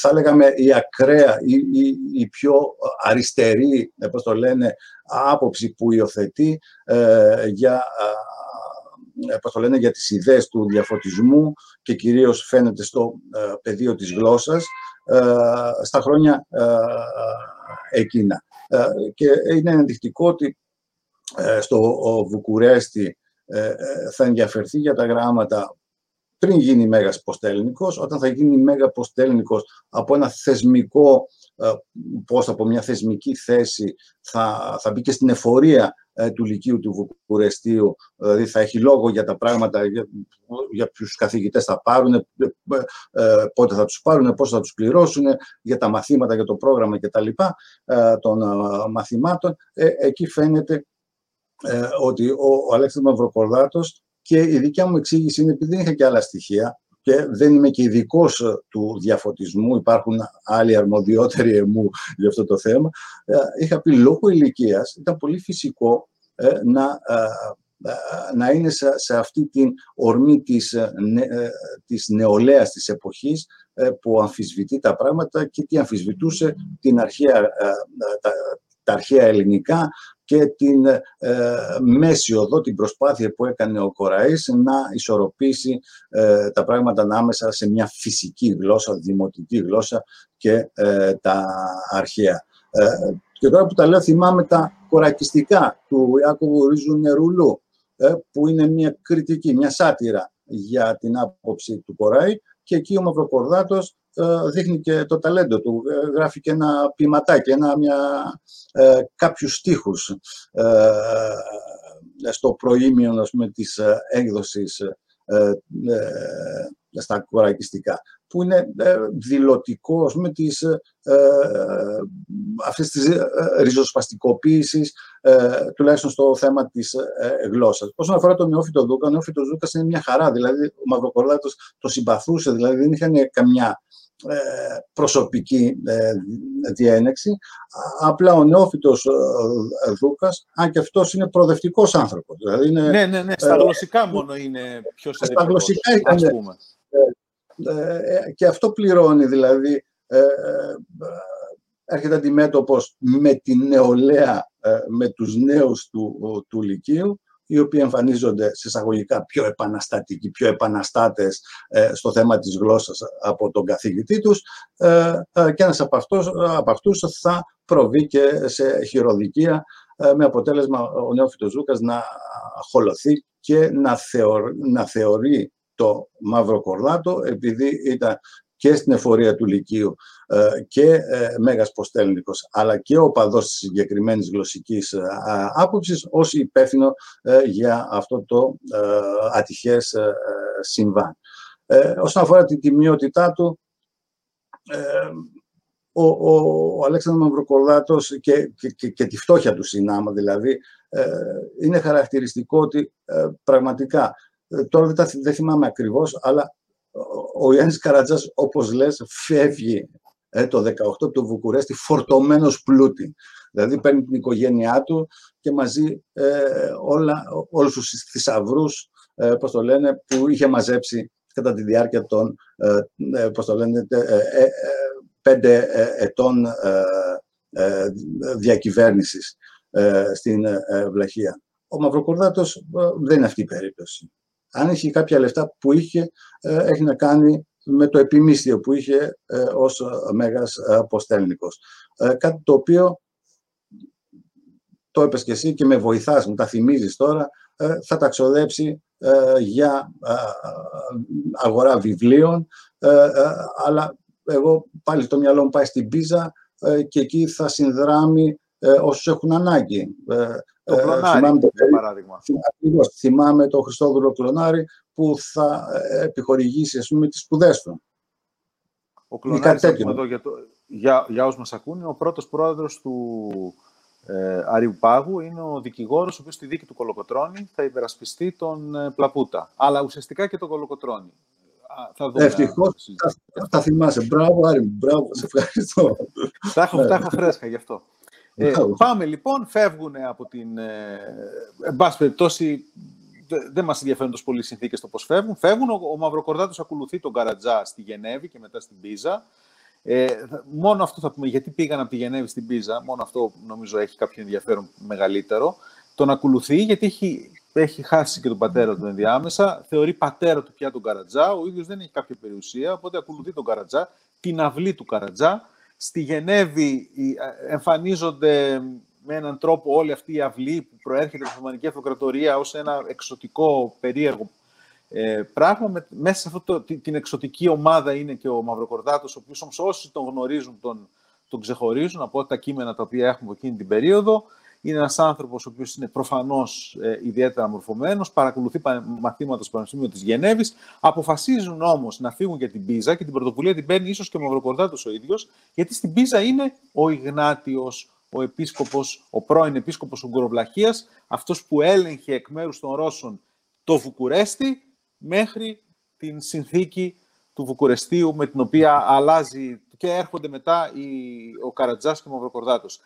S2: θα λέγαμε η ακραία, η, η, η πιο αριστερή, ε, πώς το λένε, άποψη που υιοθετεί ε, για, ε, πώς το λένε, για τις ιδέες του διαφωτισμού και κυρίως φαίνεται στο πεδίο της γλώσσας στα χρόνια εκείνα. Και είναι ενδεικτικό ότι στο Βουκουρέστι θα ενδιαφερθεί για τα γράμματα πριν γίνει Μέγας Ποστέλνικος, όταν θα γίνει Μέγα Ποστέλνικος από ένα θεσμικό ε, πώς από μια θεσμική θέση θα, θα μπει και στην εφορία ε, του Λυκείου του Βουκουρεστίου, δηλαδή θα έχει λόγο για τα πράγματα, για, για ποιους καθηγητές θα πάρουν, ε, πότε θα τους πάρουν, πώς θα τους πληρώσουν, για τα μαθήματα, για το πρόγραμμα κτλ. των μαθημάτων. εκεί φαίνεται ότι ο, ο Αλέξανδρος Μαυροκορδάτος και η δικιά μου εξήγηση είναι επειδή δεν είχα και άλλα στοιχεία, και δεν είμαι και ειδικός ε, του διαφωτισμού, υπάρχουν άλλοι αρμοδιότεροι εμού για αυτό το θέμα. Ε, είχα πει λόγω ηλικίας ήταν πολύ φυσικό ε, να, να είναι σε, αυτή την ορμή της, της νεολαίας της εποχής που αμφισβητεί τα πράγματα και τι αμφισβητούσε την αρχαία, τα, τα αρχαία ελληνικά, και την ε, μέση οδό, την προσπάθεια που έκανε ο Κοραής να ισορροπήσει ε, τα πράγματα ανάμεσα σε μια φυσική γλώσσα, δημοτική γλώσσα και ε, τα αρχαία. Ε, και τώρα που τα λέω θυμάμαι τα κορακιστικά του Ιάκωβου Ρίζου Νερουλού, που είναι μια κριτική, μια σάτυρα για την άποψη του Κοράη και εκεί ο Μαυροκορδάτος ε, δείχνει και το ταλέντο του. Ε, γράφει και ένα ποιηματάκι, ένα, μια, ε, κάποιους στίχους ε, στο προήμιο ας πούμε, της έκδοσης στα κορακιστικά, που είναι δηλωτικό με τις, ε, αυτές τις ριζοσπαστικοποίησεις, τουλάχιστον στο θέμα της γλώσσας. Όσον αφορά τον Νεόφυτο Δούκα, ο Νεόφυτος Δούκας είναι μια χαρά, δηλαδή ο Μαυροκορδάτος το συμπαθούσε, δηλαδή δεν είχαν καμιά ε, προσωπική ε, διένεξη. Απλά ο νεόφυτος ε, Δούκας, αν και αυτός είναι προοδευτικός άνθρωπος.
S1: Δηλαδή είναι, ναι, ναι, ναι, στα γλωσσικά μόνο είναι πιο
S2: Στα γλωσσικά είναι, και αυτό πληρώνει, δηλαδή, έρχεται αντιμέτωπος με τη νεολαία, με τους νέους του, του Λυκείου, οι οποίοι εμφανίζονται σε εισαγωγικά πιο επαναστατικοί, πιο επαναστάτες ε, στο θέμα της γλώσσας από τον καθηγητή τους ε, ε, και ένας από, αυτούς, από αυτούς θα προβεί και σε χειροδικία με αποτέλεσμα ο νεόφυτος Ζούκας να χολωθεί και να, να θεωρεί το μαύρο κορδάτο επειδή ήταν και στην εφορία του Λυκείου ε, και ε, Μέγας Ποστέλνικος, αλλά και ο παδός της συγκεκριμένης γλωσσικής ε, άποψης ως υπεύθυνο για αυτό το ατυχές συμβάν. Όσον αφορά την τιμιότητά του, ο, ο, ο Αλέξανδρος Μαυροκορδάτος και, και, και, τη φτώχεια του συνάμα δηλαδή, είναι χαρακτηριστικό ότι πραγματικά, τώρα δεν, δεν θυμάμαι ακριβώς, αλλά ο Γιάννης Καρατζάς, όπως λες, φεύγει ε, το 18 από το Βουκουρέστι φορτωμένος πλούτη. Δηλαδή παίρνει την οικογένειά του και μαζί ε, όλα, όλους τους θησαυρούς, ε, πώς το λένε, που είχε μαζέψει κατά τη διάρκεια των ε, ε πώς το λένε, ε, ε, πέντε ετών διακυβέρνησης στην Βλαχία. Ο Μαυροκορδάτος δεν είναι αυτή η περίπτωση αν έχει κάποια λεφτά που είχε, ε, έχει να κάνει με το επιμίσθιο που είχε ε, ως Μέγας Αποστέλνικος. Ε, κάτι το οποίο, το έπες και εσύ και με βοηθάς, μου τα θυμίζεις τώρα, θα τα ξοδέψει για αγορά βιβλίων, αλλά εγώ πάλι το μυαλό μου πάει στην Πίζα και εκεί θα συνδράμει όσους έχουν ανάγκη.
S1: Το Κλονάρι, θυμάμαι, για παράδειγμα.
S2: Ακριβώς, θυμάμαι το Χριστόδουλο Κλονάρι που θα ε, επιχορηγήσει ας πούμε, τις σπουδές του.
S1: Ο Κλονάρης, εδώ, για, το, για, για όσους μας ακούνε, ο πρώτος πρόεδρος του ε, Αριουπάγου είναι ο δικηγόρος, ο οποίος στη δίκη του Κολοκοτρώνη θα υπερασπιστεί τον ε, Πλαπούτα. Αλλά ουσιαστικά και τον Κολοκοτρώνη.
S2: Θα δούμε. Ευτυχώς, θα, θα, θυμάσαι. Μπράβο, Άρη, μπράβο, σε ευχαριστώ.
S1: τα, έχω, τα έχω φρέσκα γι' αυτό. Ε, πάμε λοιπόν, φεύγουν από την... Ε, εν πάση περιπτώσει, δεν μας ενδιαφέρουν τόσο πολύ οι συνθήκες το πώς φεύγουν. Φεύγουν, ο, ο Μαυροκορδάτος ακολουθεί τον Καρατζά στη Γενέβη και μετά στην Πίζα. Ε, μόνο αυτό θα πούμε, γιατί πήγαν από τη Γενέβη στην Πίζα, μόνο αυτό νομίζω έχει κάποιο ενδιαφέρον μεγαλύτερο. Τον ακολουθεί γιατί έχει έχει χάσει και τον πατέρα του ενδιάμεσα, θεωρεί πατέρα του πια τον Καρατζά, ο ίδιος δεν έχει κάποια περιουσία, οπότε ακολουθεί τον Καρατζά, την αυλή του Καρατζά. Στη Γενέβη εμφανίζονται με έναν τρόπο όλη αυτή η αυλή που προέρχεται από την Οθωμανική Αυτοκρατορία ως ένα εξωτικό, περίεργο ε, πράγμα. Με, μέσα σε αυτή την εξωτική ομάδα είναι και ο Μαυροκορδάτος, ο οποίος όμως όσοι τον γνωρίζουν τον, τον ξεχωρίζουν από τα κείμενα τα οποία έχουμε από εκείνη την περίοδο. Είναι ένας άνθρωπος ο οποίος είναι προφανώς ε, ιδιαίτερα μορφωμένος, παρακολουθεί μαθήματα στο Πανεπιστήμιο της Γενέβης. Αποφασίζουν όμως να φύγουν για την Πίζα και την πρωτοβουλία την παίρνει ίσως και ο Μαυροκορδάτος ο ίδιος, γιατί στην Πίζα είναι ο Ιγνάτιος, ο επίσκοπος, ο πρώην επίσκοπος Ουγγροβλαχίας, αυτός που έλεγχε εκ μέρους των Ρώσων το Βουκουρέστι μέχρι την συνθήκη του Βουκουρεστίου με την οποία αλλάζει και έρχονται μετά οι, ο Καρατζάς και ο Μαυροκορδάτος.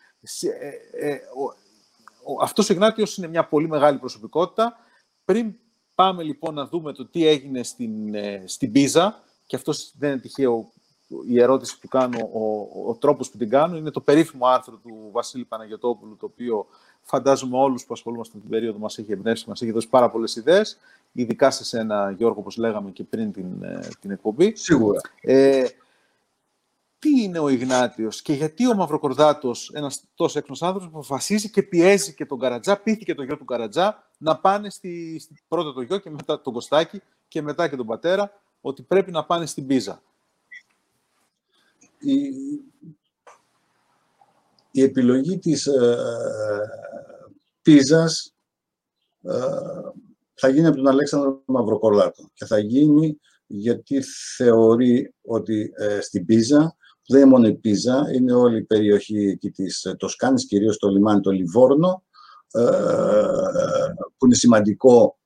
S1: Ε, ε, ο, ο, αυτός ο Ιγνάτιος είναι μια πολύ μεγάλη προσωπικότητα. Πριν πάμε λοιπόν να δούμε το τι έγινε στην, ε, στην Πίζα, και αυτός δεν είναι τυχαίο η ερώτηση που κάνω, ο, ο τρόπος που την κάνω, είναι το περίφημο άρθρο του Βασίλη Παναγιωτόπουλου, το οποίο φαντάζομαι όλους που ασχολούμαστε με την περίοδο μας έχει εμπνεύσει, μας έχει δώσει πάρα πολλές ιδέες, ειδικά σε σένα, Γιώργο, όπως λέγαμε και πριν την, ε, την εκπομπή.
S2: Σίγουρα.
S1: Ε, τι είναι ο Ιγνάτιος και γιατί ο Μαυροκορδάτος, ένας τόσο έξυπνος άνθρωπος, αποφασίζει και πιέζει και τον Καρατζά, πείθηκε το γιο του Καρατζά, να πάνε στη, στη, πρώτα το γιο και μετά τον Κωστάκη και μετά και τον πατέρα, ότι πρέπει να πάνε στην Πίζα.
S2: Η, η επιλογή της ε, Πίζας ε, θα γίνει από τον Αλέξανδρο Μαυροκολάτο και θα γίνει γιατί θεωρεί ότι ε, στην Πίζα δεν είναι μόνο η Πίζα, είναι όλη η περιοχή εκεί της Τοσκάνης, κυρίως το λιμάνι το Λιβόρνο, ε, που είναι σημαντικό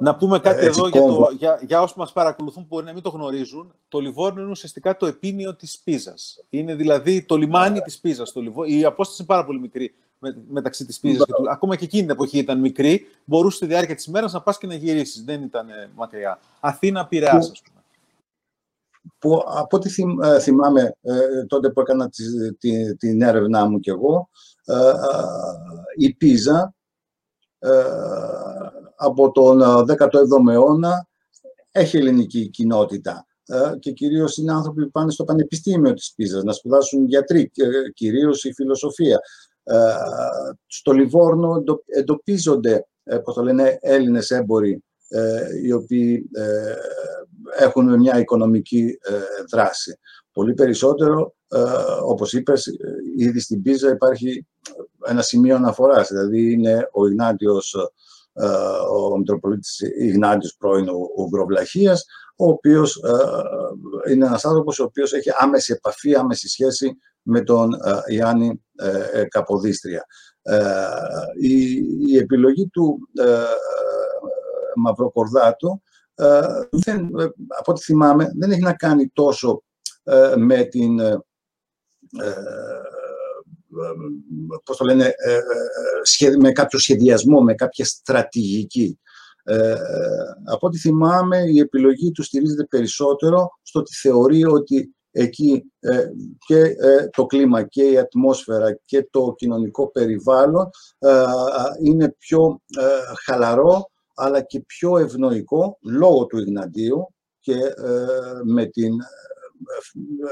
S1: να πούμε κάτι εδώ για, το, για, για όσους μας παρακολουθούν που μπορεί να μην το γνωρίζουν. Το Λιβόρνο είναι ουσιαστικά το επίνειο της Πίζας. Είναι δηλαδή το λιμάνι της Πίζας. Το Η απόσταση είναι πάρα πολύ μικρή μεταξύ της Πίζας και του... Ακόμα και εκείνη την εποχή ήταν μικρή. Μπορούσε στη διάρκεια της ημέρας να πας και να γυρίσεις. Δεν ήταν μακριά. Αθήνα, Πειραιάς, ας πούμε.
S2: Που, από ό,τι ε, θυμάμαι ε, τότε που έκανα τη, τη, την έρευνά μου κι εγώ, ε, η Πίζα από τον 17ο ε, αιώνα έχει ελληνική κοινότητα ε, και κυρίως είναι άνθρωποι που πάνε στο Πανεπιστήμιο της Πίζας να σπουδάσουν γιατροί, ε, κυρίως η φιλοσοφία. Στο Λιβόρνο εντοπίζονται, πώς το λένε, Έλληνες έμποροι οι οποίοι έχουν μια οικονομική δράση. Πολύ περισσότερο, όπως είπες, ήδη στην Πίζα υπάρχει ένα σημείο αναφοράς, δηλαδή είναι ο Ιγνάτιος ε, ο Μητροπολίτης Ιγνάτιος πρώην Ουγγροβλαχίας, ο οποίος ε, είναι ένας άνθρωπος ο οποίος έχει άμεση επαφή, άμεση σχέση με τον ε, Ιάννη Καποδίστρια. Η, επιλογή του Μαυροκορδάτου, δεν, από ό,τι θυμάμαι, δεν έχει να κάνει τόσο με την πώς το λένε, ε, ε, με κάποιο σχεδιασμό, με κάποια στρατηγική. Ε, από ό,τι θυμάμαι, η επιλογή του στηρίζεται περισσότερο στο ότι θεωρεί ότι εκεί και το κλίμα και η ατμόσφαιρα και το κοινωνικό περιβάλλον είναι πιο χαλαρό αλλά και πιο ευνοϊκό λόγω του Ιγναντίου και με την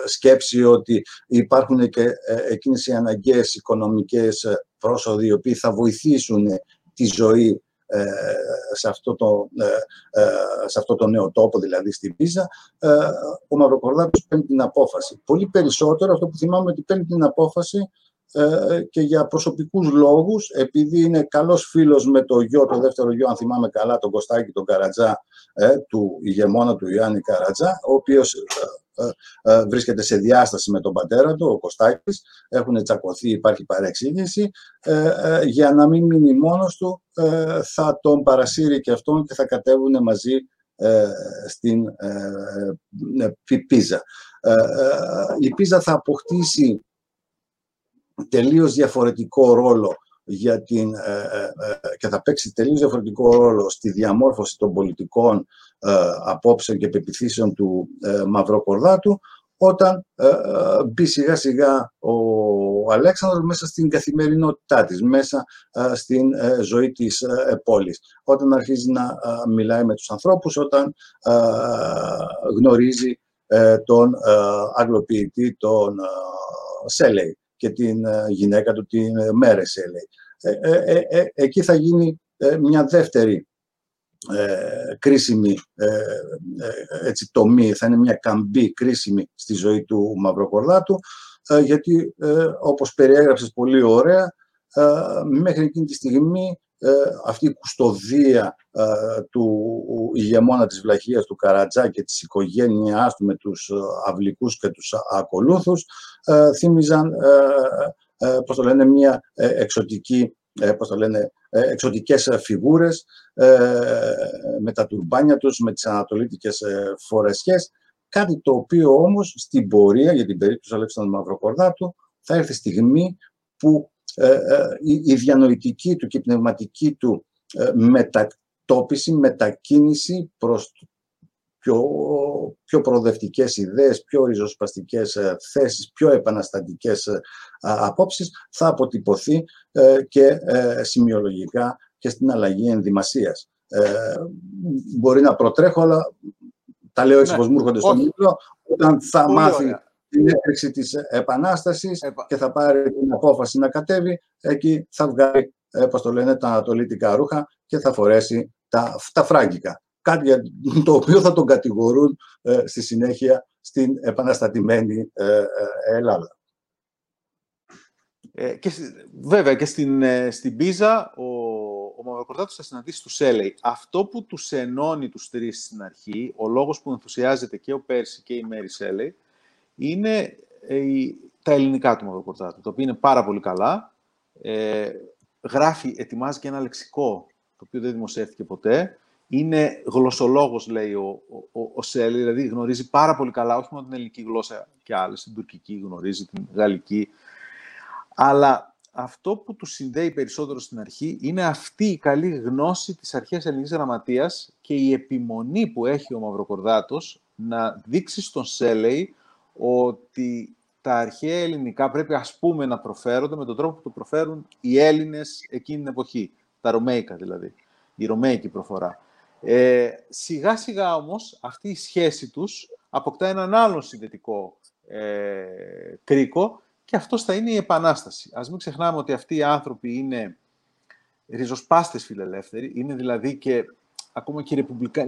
S2: σκέψη ότι υπάρχουν και ε, εκείνες οι αναγκαίες οικονομικές ε, πρόσοδοι οι οποίοι θα βοηθήσουν τη ζωή ε, σε αυτό, το, σε αυτό το νέο τόπο, δηλαδή στην Πίζα, ο Μαυροκορδάτος παίρνει την απόφαση. Πολύ περισσότερο αυτό που θυμάμαι ότι παίρνει την απόφαση και για προσωπικούς λόγους, επειδή είναι καλός φίλος με το γιο, το δεύτερο γιο, αν θυμάμαι καλά, τον Κωστάκη, τον Καρατζά, του ηγεμόνα του Ιωάννη Καρατζά, ο οποίος ε, ε, βρίσκεται σε διάσταση με τον πατέρα του, ο Κωστάκης, έχουν τσακωθεί, υπάρχει παρεξήγηση, ε, για να μην μείνει μόνος του, θα τον παρασύρει και αυτόν και θα κατέβουν μαζί στην Πίζα. Η Πίζα θα αποκτήσει τελείως διαφορετικό ρόλο για την, και θα παίξει τελείως διαφορετικό ρόλο στη διαμόρφωση των πολιτικών ε, απόψεων και πεπιθήσεων του ε, Μαυροκορδάτου όταν ε, μπει σιγά σιγά ο Αλέξανδρος μέσα στην καθημερινότητά της, μέσα στην ζωή της πόλης. Όταν αρχίζει να μιλάει με τους ανθρώπους, όταν γνωρίζει τον αγγλοποιητή, τον Σέλεϊ και την γυναίκα του, την Μέρες Σέλεϊ. Εκεί θα γίνει μια δεύτερη ε, κρίσιμη ε, ε, έτσι, τομή, θα είναι μια καμπή κρίσιμη στη ζωή του Μαυροκορδάτου, ε, γιατί όπως περιέγραψες πολύ ωραία, μέχρι εκείνη τη στιγμή αυτή η κουστοδία του ηγεμόνα της Βλαχίας του Καρατζά και της οικογένειάς του με τους αυλικούς και τους ακολούθους θύμιζαν, πώς το λένε, μια εξωτική πώς το λένε, ε, εξωτικές ε, φιγούρες ε, με τα τουρμπάνια τους, με τις ανατολίτικες φορεσιές, κάτι το οποίο όμως στην πορεία, για την περίπτωση Αλέξανδρου Μαυροκορδάτου, θα έρθει στιγμή που η διανοητική του και η πνευματική του μετατόπιση, μετακίνηση προς πιο, πιο προοδευτικές ιδέες, πιο ριζοσπαστικές ε, θέσεις, πιο επαναστατικές ε, απόψεις, θα αποτυπωθεί ε, και σημειολογικά και στην αλλαγή ενδυμασίας. Μπορεί να προτρέχω, αλλά τα λέω έτσι ναι. πως μου έρχονται στο μυαλό, όταν θα μάθει την έκρηξη της Επανάστασης και θα πάρει την απόφαση να κατέβει, εκεί θα βγάλει, πώς το λένε, τα ανατολίτικα ρούχα και θα φορέσει τα, τα φράγκικα κάτι το οποίο θα τον κατηγορούν ε, στη συνέχεια στην επαναστατημένη ε, ε, Ελλάδα.
S1: Ε, και, βέβαια και στην, στην Πίζα ο, ο Μαυροκορδάτος θα συναντήσει τους Σέλεϊ. Αυτό που τους ενώνει τους τρεις στην αρχή, ο λόγος που ενθουσιάζεται και ο Πέρση και η Μέρης Σέλεϊ, είναι τα ελληνικά του Μαυροκορδάτου, το οποίο είναι πάρα πολύ καλά. Ε, γράφει, ετοιμάζει και ένα λεξικό, το οποίο δεν δημοσιεύτηκε ποτέ, είναι γλωσσολόγος, λέει ο, ο, ο, Σέλη, δηλαδή γνωρίζει πάρα πολύ καλά, όχι μόνο την ελληνική γλώσσα και άλλες, την τουρκική γνωρίζει, την γαλλική, αλλά αυτό που του συνδέει περισσότερο στην αρχή είναι αυτή η καλή γνώση της αρχαίας ελληνικής γραμματείας και η επιμονή που έχει ο Μαυροκορδάτος να δείξει στον Σέλεϊ ότι τα αρχαία ελληνικά πρέπει ας πούμε να προφέρονται με τον τρόπο που το προφέρουν οι Έλληνες εκείνη την εποχή, τα Ρωμαϊκά δηλαδή, η Ρωμαϊκή προφορά. Ε, σιγά σιγά όμως αυτή η σχέση τους αποκτά έναν άλλον συνδετικό ε, κρίκο και αυτός θα είναι η Επανάσταση. Ας μην ξεχνάμε ότι αυτοί οι άνθρωποι είναι ριζοσπάστες φιλελεύθεροι, είναι δηλαδή και ακόμα και ρεπουμπλικά,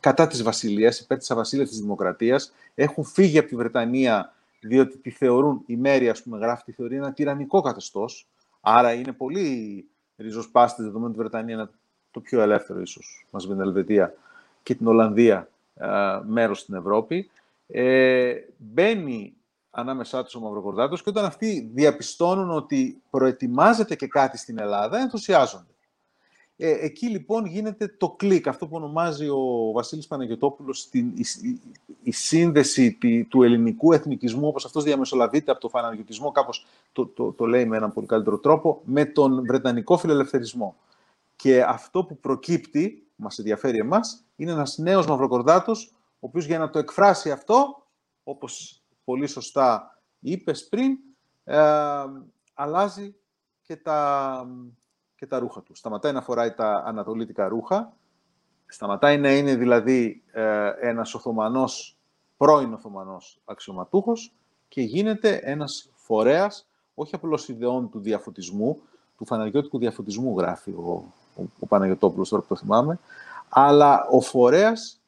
S1: κατά της Βασιλείας, υπέρ της Αβασίλειας της Δημοκρατίας, έχουν φύγει από τη Βρετανία διότι τη θεωρούν, η Μέρη ας πούμε γράφει, τη θεωρεί ένα τυραννικό καθεστώς, άρα είναι πολύ ριζοσπάστες δεδομένου ότι η Βρετανία το πιο ελεύθερο ίσως, μαζί με την Ελβετία και την Ολλανδία, ε, μέρος στην Ευρώπη, ε, μπαίνει ανάμεσά τους ο Μαυροκορδάτος και όταν αυτοί διαπιστώνουν ότι προετοιμάζεται και κάτι στην Ελλάδα, ενθουσιάζονται. Ε, εκεί λοιπόν γίνεται το κλικ, αυτό που ονομάζει ο Βασίλης Παναγιωτόπουλος την, η, σύνδεση του ελληνικού εθνικισμού, όπως αυτός διαμεσολαβείται από το φαναγιωτισμό, κάπως το, το, το λέει με έναν πολύ καλύτερο τρόπο, με τον βρετανικό φιλελευθερισμό. Και αυτό που προκύπτει, μας ενδιαφέρει εμάς, είναι ένας νέος μαυροκορδάτος, ο οποίος για να το εκφράσει αυτό, όπως πολύ σωστά είπες πριν, ε, αλλάζει και τα, και τα ρούχα του. Σταματάει να φοράει τα ανατολίτικα ρούχα, σταματάει να είναι δηλαδή ε, ένας Οθωμανός, πρώην Οθωμανός αξιωματούχος και γίνεται ένας φορέας, όχι απλώς ιδεών του διαφωτισμού, του φαναριώτικου διαφωτισμού γράφει ο, ο, ο Παναγιωτόπουλος, τώρα που το θυμάμαι, αλλά ο φορέας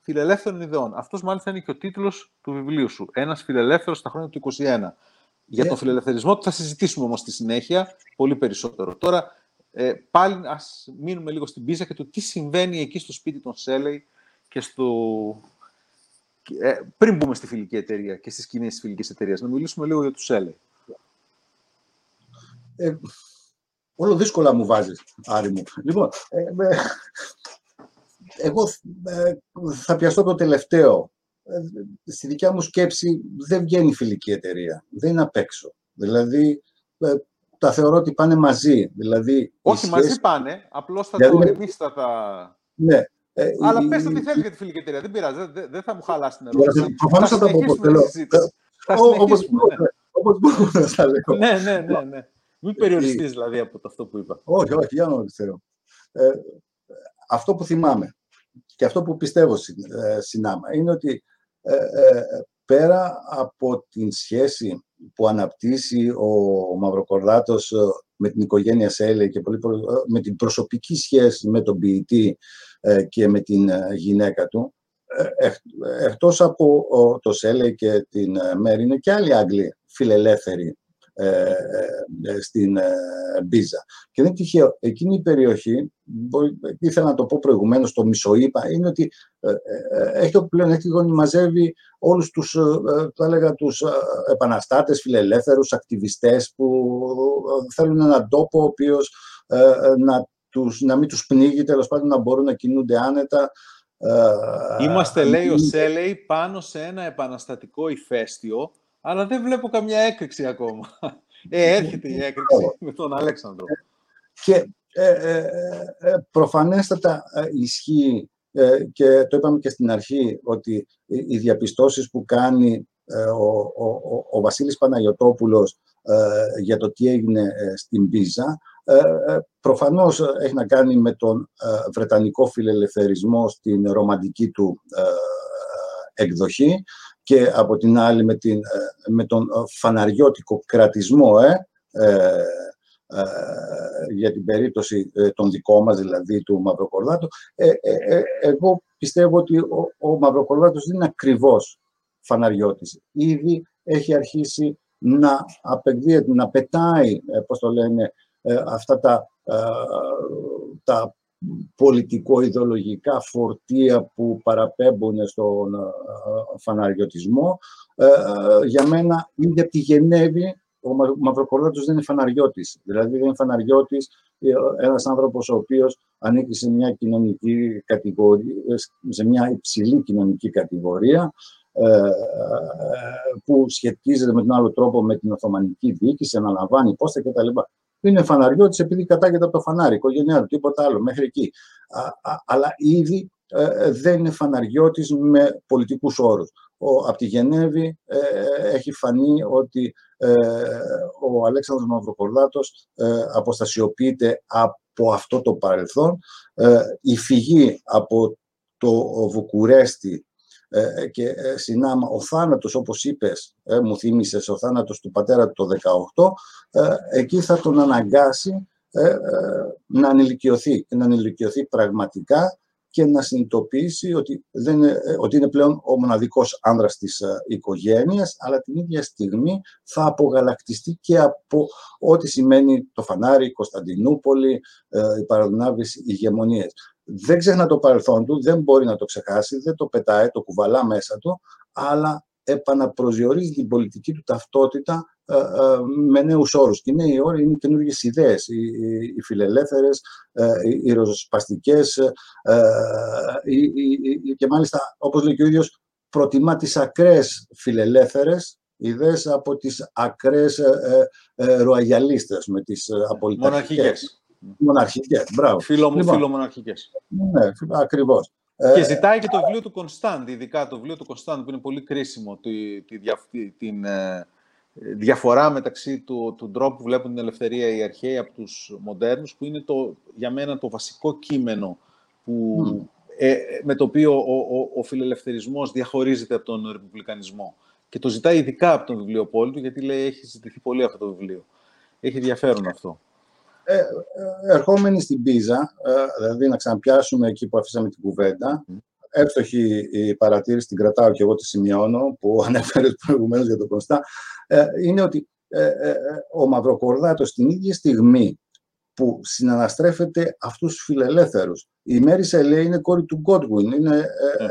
S1: φιλελεύθερων ιδεών. Αυτός μάλιστα είναι και ο τίτλος του βιβλίου σου. Ένας φιλελεύθερος στα χρόνια του 21. Για τον φιλελευθερισμό θα συζητήσουμε όμως στη συνέχεια πολύ περισσότερο. Τώρα, ε, πάλι ας μείνουμε λίγο στην πίζα και το τι συμβαίνει εκεί στο σπίτι των Σέλεϊ και στο... Ε, πριν μπούμε στη φιλική εταιρεία και στις κοινές της φιλικής εταιρείας, να μιλήσουμε λίγο για τους Σέλεϊ.
S2: Ε, όλο δύσκολα μου βάζεις, Άρη μου. Λοιπόν, ε, εγώ ε, θα πιαστώ το τελευταίο. Ε, στη δικιά μου σκέψη δεν βγαίνει φιλική εταιρεία. Δεν είναι απ' έξω. Δηλαδή, τα θεωρώ ότι πάνε μαζί. Δηλαδή,
S1: Όχι, μαζί πάνε. Απλώς θα δηλαδή, το εμείς θα τα...
S2: Ναι.
S1: Ε, Αλλά πες τι θέλεις για τη φιλική εταιρεία. Δεν πειράζει. Δεν, θα μου χαλάσει την ερώτηση.
S2: Προφανώς θα, θα πω. Θα συνεχίσουμε. Ναι. Όπως μπορώ να τα λέω.
S1: Ναι, ναι, ναι. ναι. Μην περιοριστείς δηλαδή από αυτό που είπα.
S2: Όχι, όχι, για να ξέρω. Ε, αυτό που θυμάμαι και αυτό που πιστεύω ε, συνάμα είναι ότι ε, ε, πέρα από την σχέση που αναπτύσσει ο Μαυροκορδάτος με την οικογένεια Σέλε και πολύ, με την προσωπική σχέση με τον ποιητή και με την γυναίκα του, εκτός από το Σέλε και την Μέρη, είναι και άλλοι Άγγλοι φιλελεύθεροι ε, ε, στην ε, Μπίζα. Και δεν τυχαίο. Εκείνη η περιοχή, ήθελα να το πω προηγουμένως, το μισοείπα, είναι ότι έχει το πλεονέκτημα ότι μαζεύει όλους τους, θα έλεγα, τους επαναστάτες, φιλελεύθερους, ακτιβιστές που θέλουν έναν τόπο ο οποίος να, τους, να μην τους πνίγει, τέλος πάντων να μπορούν να κινούνται άνετα.
S1: Είμαστε, λέει ο Σέλεϊ, πάνω σε ένα επαναστατικό ηφαίστειο αλλά δεν βλέπω καμιά έκρηξη ακόμα. Ε, έρχεται η έκρηξη με τον Αλέξανδρο.
S2: Και ε, ε, ε προφανέστατα ε, ισχύει και το είπαμε και στην αρχή ότι οι διαπιστώσεις που κάνει ο, ο, ο Βασίλης Παναγιωτόπουλος για το τι έγινε στην Πίζα προφανώς έχει να κάνει με τον βρετανικό φιλελευθερισμό στην ρομαντική του εκδοχή και από την άλλη με, την, ε, με τον ε, φαναριώτικο κρατισμό ε, ε, για την περίπτωση των δικών μας, δηλαδή του Μαυροκορδάτου. εγώ πιστεύω ότι ο, ο Μαυροκορδάτος δεν είναι ακριβώς φαναριώτης. Ήδη έχει αρχίσει να απεκδίεται, να πετάει, πώς το λένε, αυτά τα, τα πολιτικο-ιδεολογικά φορτία που παραπέμπουν στον ε, φαναριωτισμό. Ε, ε, για μένα, ήδη από τη Γενέβη, ο Μαυροκορδάτος δεν είναι φαναριώτης. Δηλαδή δεν είναι φαναριώτης ένας άνθρωπος ο οποίος ανήκει σε μια κοινωνική κατηγορία, σε μια υψηλή κοινωνική κατηγορία, που σχετίζεται με τον άλλο τρόπο με την Οθωμανική διοίκηση, αναλαμβάνει πόστα κτλ είναι φαναριώτης επειδή κατάγεται από το φανάρι, οικογένειά του, τίποτα άλλο, μέχρι εκεί. αλλά ήδη ε, ε, δεν είναι φαναριώτης με πολιτικούς όρους. Ο, από τη Γενέβη ε, έχει φανεί ότι ο Αλέξανδρος Μαυροκορδάτος αποστασιοποιείται από αυτό το παρελθόν. η φυγή από το Βουκουρέστι ε, και ε, συνάμα ο θάνατος, όπως είπες, ε, μου θύμισες, ο θάνατος του πατέρα του το 18, εκεί θα τον αναγκάσει να ανηλικιωθεί και να ανηλικιωθεί πραγματικά και να συνειδητοποιήσει ότι, δεν ότι είναι πλέον ο μοναδικός άνδρας της οικογένειας, αλλά την ίδια στιγμή θα απογαλακτιστεί και από ό,τι σημαίνει το φανάρι, η Κωνσταντινούπολη, η παραδυνάβηση, οι ηγεμονίες δεν ξεχνά το παρελθόν του, δεν μπορεί να το ξεχάσει, δεν το πετάει, το κουβαλά μέσα του, αλλά επαναπροσδιορίζει την πολιτική του ταυτότητα ε, ε, με νέους όρους. Και οι νέοι όροι είναι καινούργιες ιδέες. Οι, οι, οι φιλελεύθερες, ε, οι, οι ροζοσπαστικές, και μάλιστα, όπως λέει και ο ίδιος, προτιμά τις ακραίες φιλελεύθερες ιδέες από τις ακραίες ροαγιαλίστε με τις απολυταρχικές. Μοναρχικές, μπράβο.
S1: Φίλο μου, λοιπόν, φιλομοναρχικέ.
S2: Ναι, ακριβώς.
S1: Και ε, ζητάει και το βιβλίο του Κωνσταντ, ειδικά το βιβλίο του Κωνσταντ, που είναι πολύ κρίσιμο, τη, τη, τη την ε, διαφορά μεταξύ του, του τρόπου που βλέπουν την ελευθερία οι αρχαίοι από τους μοντέρνους, που είναι το, για μένα το βασικό κείμενο που, ε, με το οποίο ο, ο, ο φιλελευθερισμός διαχωρίζεται από τον ρεπουμπλικανισμό. Και το ζητάει ειδικά από τον βιβλιοπόλη του, γιατί λέει έχει ζητηθεί πολύ αυτό το βιβλίο. Έχει ενδιαφέρον αυτό.
S2: Ε, ε, ερχόμενοι στην Πίζα, ε, δηλαδή να ξαναπιάσουμε εκεί που αφήσαμε την κουβέντα, εύστοχη η παρατήρηση, την κρατάω και εγώ τη σημειώνω, που [laughs] ανέφερες προηγουμένως για τον Κωνστά, είναι ότι ο Μαυροκορδάτος την ίδια στιγμή που συναναστρέφεται αυτούς τους φιλελεύθερους. Η Μέρης Σελέ είναι κόρη του Γκότγουιν, είναι ε, ε,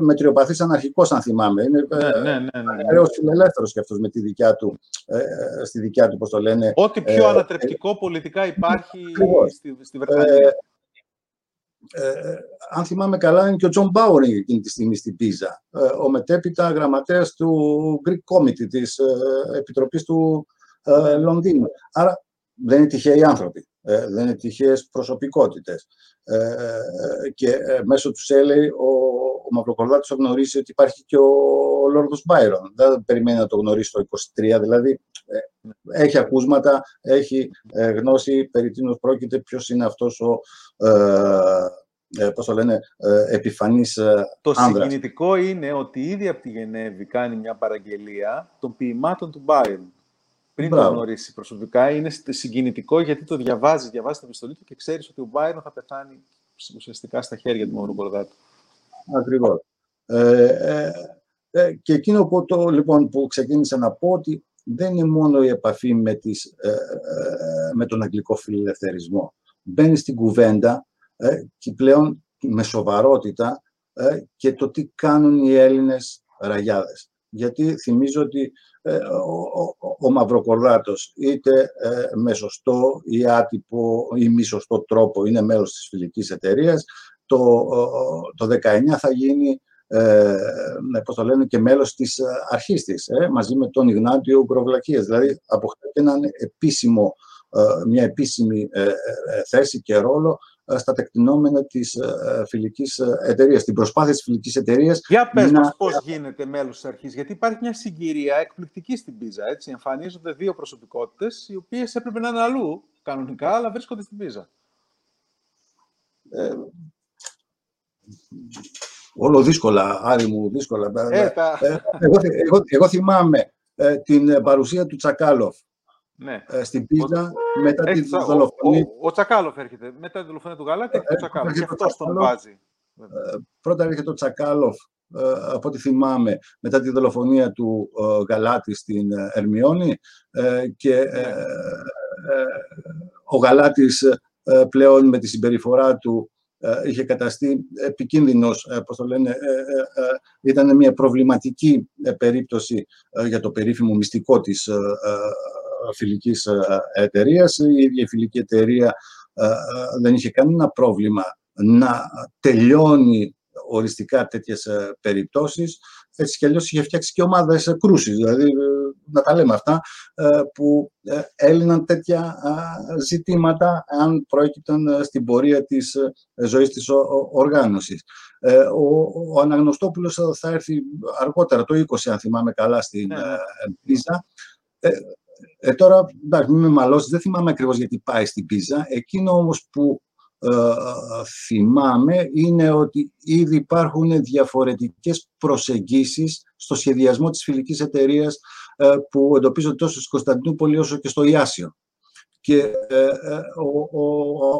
S2: μετριοπαθής αναρχικός, αν θυμάμαι. Είναι
S1: ναι, ναι, ναι, ναι.
S2: ωραίος φιλελεύθερος και αυτός με τη δικιά του, ε, στη δικιά του, πώς το λένε.
S1: Ό,τι πιο ανατρεπτικό πολιτικά υπάρχει στη, στη Βρετανία.
S2: Ε, αν θυμάμαι καλά, είναι και ο Τζον Μπάουρινγκ εκείνη τη στιγμή στην Πίζα. ο μετέπειτα γραμματέας του Greek Committee, της Επιτροπής του Λονδίνου. Άρα δεν είναι τυχαίοι άνθρωποι. Ε, δεν είναι τυχαίες προσωπικότητες. Ε, και μέσω του Σέλεϊ ο, ο Μαυροκορδάτης θα γνωρίσει ότι υπάρχει και ο, ο Λόρδος Μπάιρον. Δεν περιμένει να το γνωρίσει το 23, δηλαδή έχει ακούσματα, έχει γνώση περί τίνος πρόκειται, ποιος είναι αυτός ο ε, πώς το λένε, ε, επιφανής ε,
S1: Το συγκινητικό είναι ότι ήδη από τη Γενέβη κάνει μια παραγγελία των ποιημάτων του Μπάιρν. Πριν Μπράβο. το γνωρίσει προσωπικά, είναι συγκινητικό γιατί το διαβάζει, διαβάζει την επιστολή του και ξέρεις ότι ο Μπάιρν θα πεθάνει ουσιαστικά στα χέρια του Μαύρου Κορδάτου.
S2: Ακριβώς. Ε, ε, ε, και εκείνο που, το, λοιπόν, που ξεκίνησα να πω ότι δεν είναι μόνο η επαφή με, τις, ε, με τον αγγλικό φιλελευθερισμό. Μπαίνει στην κουβέντα ε, και πλέον με σοβαρότητα ε, και το τι κάνουν οι Έλληνες ραγιάδες. Γιατί θυμίζω ότι ε, ο, ο, ο Μαυροκορδάτος είτε με σωστό ή άτυπο ή μη σωστό τρόπο είναι μέλος της φιλικής εταιρείας, το, το 19 θα γίνει ε, πώς το λένε, και μέλος της αρχής της, μαζί με τον Ιγνάτιο Γκροβλακίας. Δηλαδή, αποκτά έναν επίσημο, μια επίσημη θέση και ρόλο στα τεκτηνόμενα της ε, φιλικής ε, εταιρείας, την προσπάθεια της φιλικής εταιρείας.
S1: Για πες να... μας πώς γίνεται μέλος της αρχής, γιατί υπάρχει μια συγκυρία εκπληκτική στην Πίζα, έτσι. Εμφανίζονται δύο προσωπικότητες, οι οποίες έπρεπε να είναι αλλού, κανονικά, αλλά βρίσκονται στην Πίζα. Ε,
S2: όλο δύσκολα, Άρη μου, δύσκολα. Ε, ε, εγώ, εγώ, εγώ, θυμάμαι την παρουσία του Τσακάλοφ ναι. Ε, στην πίζα μετά τη δολοφονία.
S1: Ο, ο, ο, Τσακάλοφ έρχεται. Μετά τη δολοφονία του Γαλάτη έρχεται ο Τσακάλοφ. Και αυτός τον βάζει.
S2: Ε, πρώτα έρχεται ο Τσακάλοφ, ε, από ό,τι θυμάμαι, μετά τη δολοφονία του Γαλάτη στην Ερμιόνη και ναι. ο Γαλάτης πλέον με τη συμπεριφορά του είχε καταστεί επικίνδυνος, πώς το λένε, ήταν μια προβληματική περίπτωση για το περίφημο μυστικό της φιλικής ε, εταιρείας. Η ίδια η φιλική εταιρεία ε, ε, δεν είχε κανένα πρόβλημα να τελειώνει οριστικά τέτοιες περιπτώσεις. Έτσι κι αλλιώς είχε φτιάξει και ομάδες κρούσης, δηλαδή να τα λέμε αυτά, που έλυναν τέτοια ζητήματα αν πρόκειται στην πορεία της ζωής της οργάνωσης. Ο, ο Αναγνωστόπουλος θα έρθει αργότερα, το 20 αν θυμάμαι καλά, στην ναι. Πίζα. Ε, τώρα, εντάξει, μην με μαλώσεις, δεν θυμάμαι ακριβώς γιατί πάει στην Πίζα. Εκείνο όμως που ε, θυμάμαι είναι ότι ήδη υπάρχουν διαφορετικές προσεγγίσεις στο σχεδιασμό της φιλικής εταιρείας ε, που εντοπίζονται τόσο στην Κωνσταντινούπολη όσο και στο Ιάσιο. Και ε, ο, ο,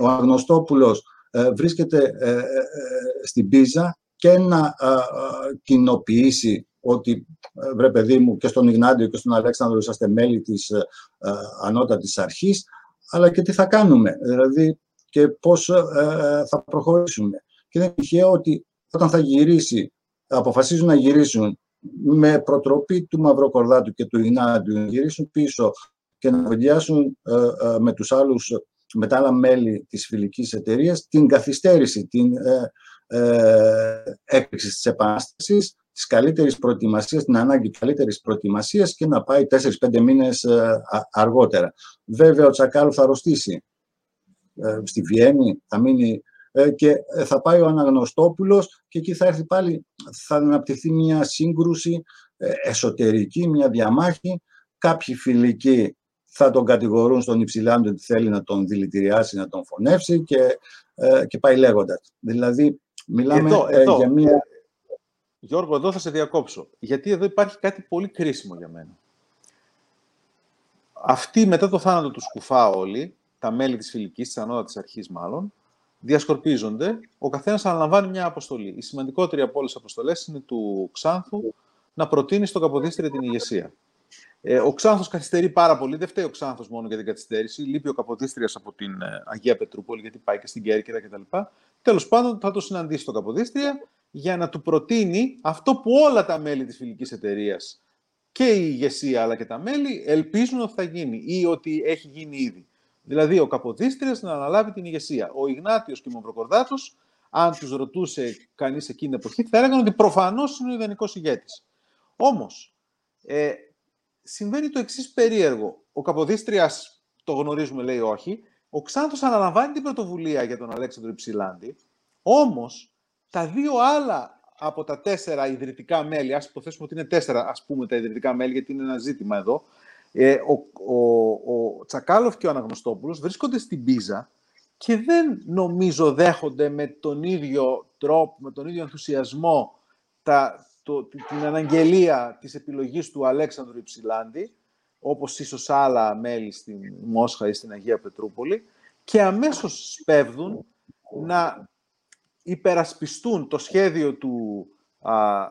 S2: ο Αγνωστόπουλος βρίσκεται στην Πίζα και να κοινοποιήσει ότι ε, βρε παιδί μου και στον Ιγνάντιο και στον Αλέξανδρο είσαστε μέλη της ε, ε, ανώτατης αρχής, αλλά και τι θα κάνουμε, δηλαδή και πώς ε, θα προχωρήσουμε. Και είναι τυχαίο ότι όταν θα γυρίσει, αποφασίζουν να γυρίσουν με προτροπή του Μαυροκορδάτου και του Ιγνάντιου, να γυρίσουν πίσω και να βολιάσουν με τους άλλους με τα άλλα μέλη της φιλικής εταιρείας την καθυστέρηση, την ε, ε, έκρηξη της επανάστασης της καλύτερης προετοιμασίας, την ανάγκη καλύτερης προετοιμασίας και να πάει 4-5 μήνες ε, αργότερα. Βέβαια, ο Τσακάλου θα αρρωστήσει ε, στη Βιέννη, θα μείνει ε, και θα πάει ο Αναγνωστόπουλος και εκεί θα έρθει πάλι, θα αναπτυχθεί μια σύγκρουση εσωτερική, μια διαμάχη. Κάποιοι φιλικοί θα τον κατηγορούν στον Υψηλάντο ότι θέλει να τον δηλητηριάσει, να τον φωνεύσει και, και πάει λέγοντας. Δηλαδή, μιλάμε για μια
S1: Γιώργο, εδώ θα σε διακόψω. Γιατί εδώ υπάρχει κάτι πολύ κρίσιμο για μένα. Αυτοί μετά το θάνατο τους Σκουφά όλοι, τα μέλη της φιλικής, της ανώτατης αρχής μάλλον, διασκορπίζονται, ο καθένας αναλαμβάνει μια αποστολή. Η σημαντικότερη από όλες τις αποστολές είναι του Ξάνθου να προτείνει στον Καποδίστρια την ηγεσία. Ε, ο Ξάνθος καθυστερεί πάρα πολύ, δεν φταίει ο Ξάνθος μόνο για την καθυστέρηση, λείπει ο Καποδίστριας από την ε, Αγία Πετρούπολη γιατί πάει και στην Κέρκυρα κτλ. Τέλος πάντων θα το συναντήσει τον Καποδίστρια για να του προτείνει αυτό που όλα τα μέλη της φιλικής εταιρείας και η ηγεσία αλλά και τα μέλη ελπίζουν ότι θα γίνει ή ότι έχει γίνει ήδη. Δηλαδή ο Καποδίστριας να αναλάβει την ηγεσία. Ο Ιγνάτιος και ο Μαυροκορδάτος, αν τους ρωτούσε κανείς εκείνη την εποχή, θα έλεγαν ότι προφανώς είναι ο ιδανικός ηγέτης. Όμως, ε, συμβαίνει το εξής περίεργο. Ο Καποδίστριας το γνωρίζουμε, λέει όχι. Ο Ξάνθος αναλαμβάνει την πρωτοβουλία για τον Αλέξανδρο Υψηλάντη, όμως τα δύο άλλα από τα τέσσερα ιδρυτικά μέλη, ας υποθέσουμε ότι είναι τέσσερα ας πούμε τα ιδρυτικά μέλη, γιατί είναι ένα ζήτημα εδώ, ε, ο, ο, ο Τσακάλοφ και ο Αναγνωστόπουλος βρίσκονται στην Πίζα και δεν νομίζω δέχονται με τον ίδιο τρόπο, με τον ίδιο ενθουσιασμό τα, το, την αναγγελία της επιλογής του Αλέξανδρου Υψηλάντη, όπως ίσως άλλα μέλη στην Μόσχα ή στην Αγία Πετρούπολη, και αμέσως σπέβδουν να υπερασπιστούν το σχέδιο του, α,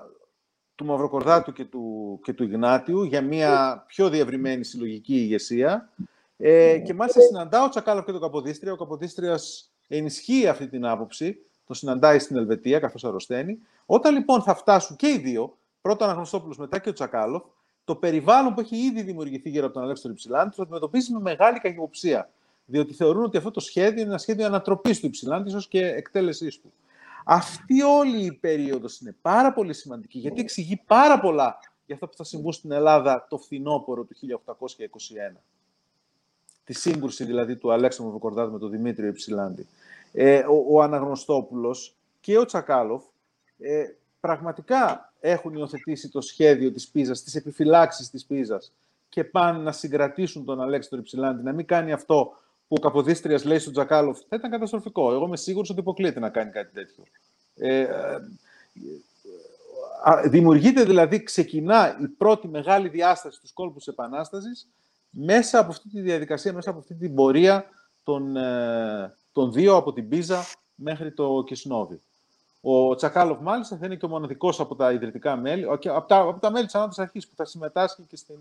S1: του Μαυροκορδάτου και του, και του Ιγνάτιου για μια πιο διευρυμένη συλλογική ηγεσία. Ε, και μάλιστα συναντάω ο Τσακάλοφ και τον Καποδίστρια. Ο Καποδίστριας ενισχύει αυτή την άποψη, το συναντάει στην Ελβετία καθώς αρρωσταίνει. Όταν λοιπόν θα φτάσουν και οι δύο, πρώτα ο Αναγνωστόπουλος μετά και ο Τσακάλοφ, το περιβάλλον που έχει ήδη δημιουργηθεί γύρω από τον Αλέξανδρο Υψηλάντη το αντιμετωπίζει με μεγάλη καχυποψία. Διότι θεωρούν ότι αυτό το σχέδιο είναι ένα σχέδιο ανατροπής του Υψηλάντη, ίσως και εκτέλεσής του. Αυτή όλη η περίοδος είναι πάρα πολύ σημαντική, γιατί εξηγεί πάρα πολλά για αυτό που θα συμβούν στην Ελλάδα το φθινόπωρο του 1821. Τη σύγκρουση δηλαδή του Αλέξανδρου Βοκορδάτου με τον Δημήτριο Υψηλάντη. Ε, ο, ο Αναγνωστόπουλος και ο Τσακάλοφ ε, πραγματικά έχουν υιοθετήσει το σχέδιο της Πίζας, τις επιφυλάξεις της Πίζας και πάνε να συγκρατήσουν τον Αλέξανδρο Υψηλάντη, να μην κάνει αυτό που ο Καποδίστριας λέει στον Τζακάλοφ, θα ήταν καταστροφικό. Εγώ είμαι σίγουρος ότι υποκλείται να κάνει κάτι τέτοιο. Ε, δημιουργείται δηλαδή, ξεκινά η πρώτη μεγάλη διάσταση του κόλπους Επανάστασης μέσα από αυτή τη διαδικασία, μέσα από αυτή την πορεία των, ε, των δύο από την Πίζα μέχρι το Κισνόβι. Ο Τσακάλοφ, μάλιστα, θα είναι και ο μοναδικός από τα ιδρυτικά μέλη, από τα, από τα μέλη της Ανώτατη Αρχής που θα συμμετάσχει και στην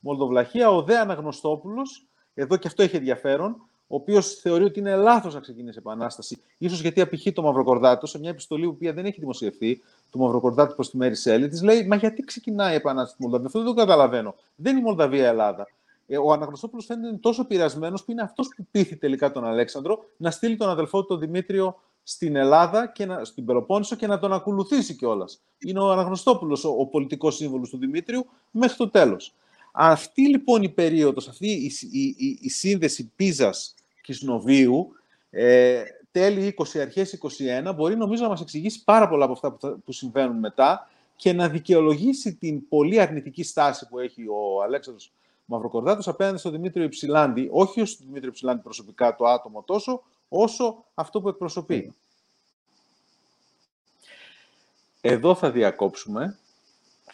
S1: Μολδοβλαχία. Ο Δε Αναγνωστόπουλος, εδώ και αυτό έχει ενδιαφέρον, ο οποίος θεωρεί ότι είναι λάθος να ξεκινήσει επανάσταση, ίσως γιατί απηχεί το Μαυροκορδάτο σε μια επιστολή που δεν έχει δημοσιευθεί, του Μαυροκορδάτου προς τη Μέρη Σέλη, της λέει Μα γιατί ξεκινάει η επανάσταση στη Μολδαβία; Αυτό δεν το καταλαβαίνω. Δεν είναι η Μολδαβία Ελλάδα. Ε, ο Αναγνωστόπουλος φαίνεται τόσο πειρασμένος που είναι αυτός που πείθει τελικά τον Αλέξανδρο να στείλει τον αδελφό του τον Δημήτριο στην Ελλάδα και να, στην Πελοπόννησο και να τον ακολουθήσει κιόλας. Είναι ο Αναγνωστόπουλος ο, ο πολιτικός σύμβολος του Δημήτριου μέχρι το τέλος. Αυτή λοιπόν η περίοδος, αυτή η, η, η, η σύνδεση Πίζας Κισνοβίου, ε, τέλη 20, αρχές 21, μπορεί νομίζω να μας εξηγήσει πάρα πολλά από αυτά που, που συμβαίνουν μετά και να δικαιολογήσει την πολύ αρνητική στάση που έχει ο Αλέξανδρος Μαυροκορδάτος απέναντι στον Δημήτριο Υψηλάντη, όχι ως τον Δημήτριο Υψηλάντη προσωπικά το άτομο τόσο, όσο αυτό που εκπροσωπεί. Εδώ θα διακόψουμε.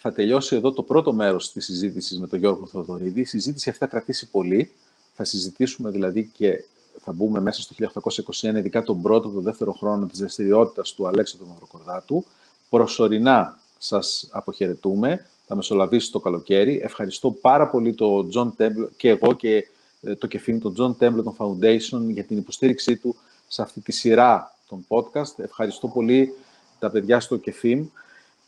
S1: Θα τελειώσει εδώ το πρώτο μέρος της συζήτησης με τον Γιώργο Θοδωρίδη. Η συζήτηση αυτή θα κρατήσει πολύ. Θα συζητήσουμε δηλαδή και θα μπούμε μέσα στο 1821, ειδικά τον πρώτο, τον δεύτερο χρόνο της δραστηριότητας του Αλέξανδρου Μαυροκορδάτου. Προσωρινά σας αποχαιρετούμε. Θα μεσολαβήσει το καλοκαίρι. Ευχαριστώ πάρα πολύ το John Temple και εγώ και ε, το κεφίνι, το John Templeton Foundation για την υποστήριξή του σε αυτή τη σειρά των podcast. Ευχαριστώ πολύ τα παιδιά στο ΚΕΦΙΜ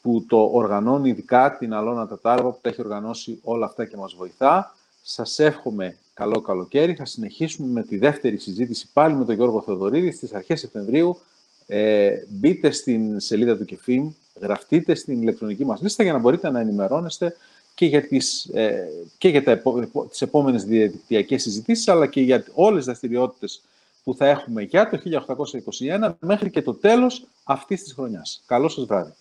S1: που το οργανώνει ειδικά την Αλώνα Τατάρβα που τα έχει οργανώσει όλα αυτά και μας βοηθά. Σας εύχομαι καλό καλοκαίρι. Θα συνεχίσουμε με τη δεύτερη συζήτηση πάλι με τον Γιώργο Θεοδωρίδης στις αρχές Σεπτεμβρίου. Ε, μπείτε στην σελίδα του ΚΕΦΙΜ, γραφτείτε στην ηλεκτρονική μας λίστα για να μπορείτε να ενημερώνεστε και για τις, ε, και για τα, τις επόμενες διαδικτυακές συζητήσεις, αλλά και για όλες τις δραστηριότητες που θα έχουμε για το 1821 μέχρι και το τέλος αυτής της χρονιάς. Καλό σας βράδυ.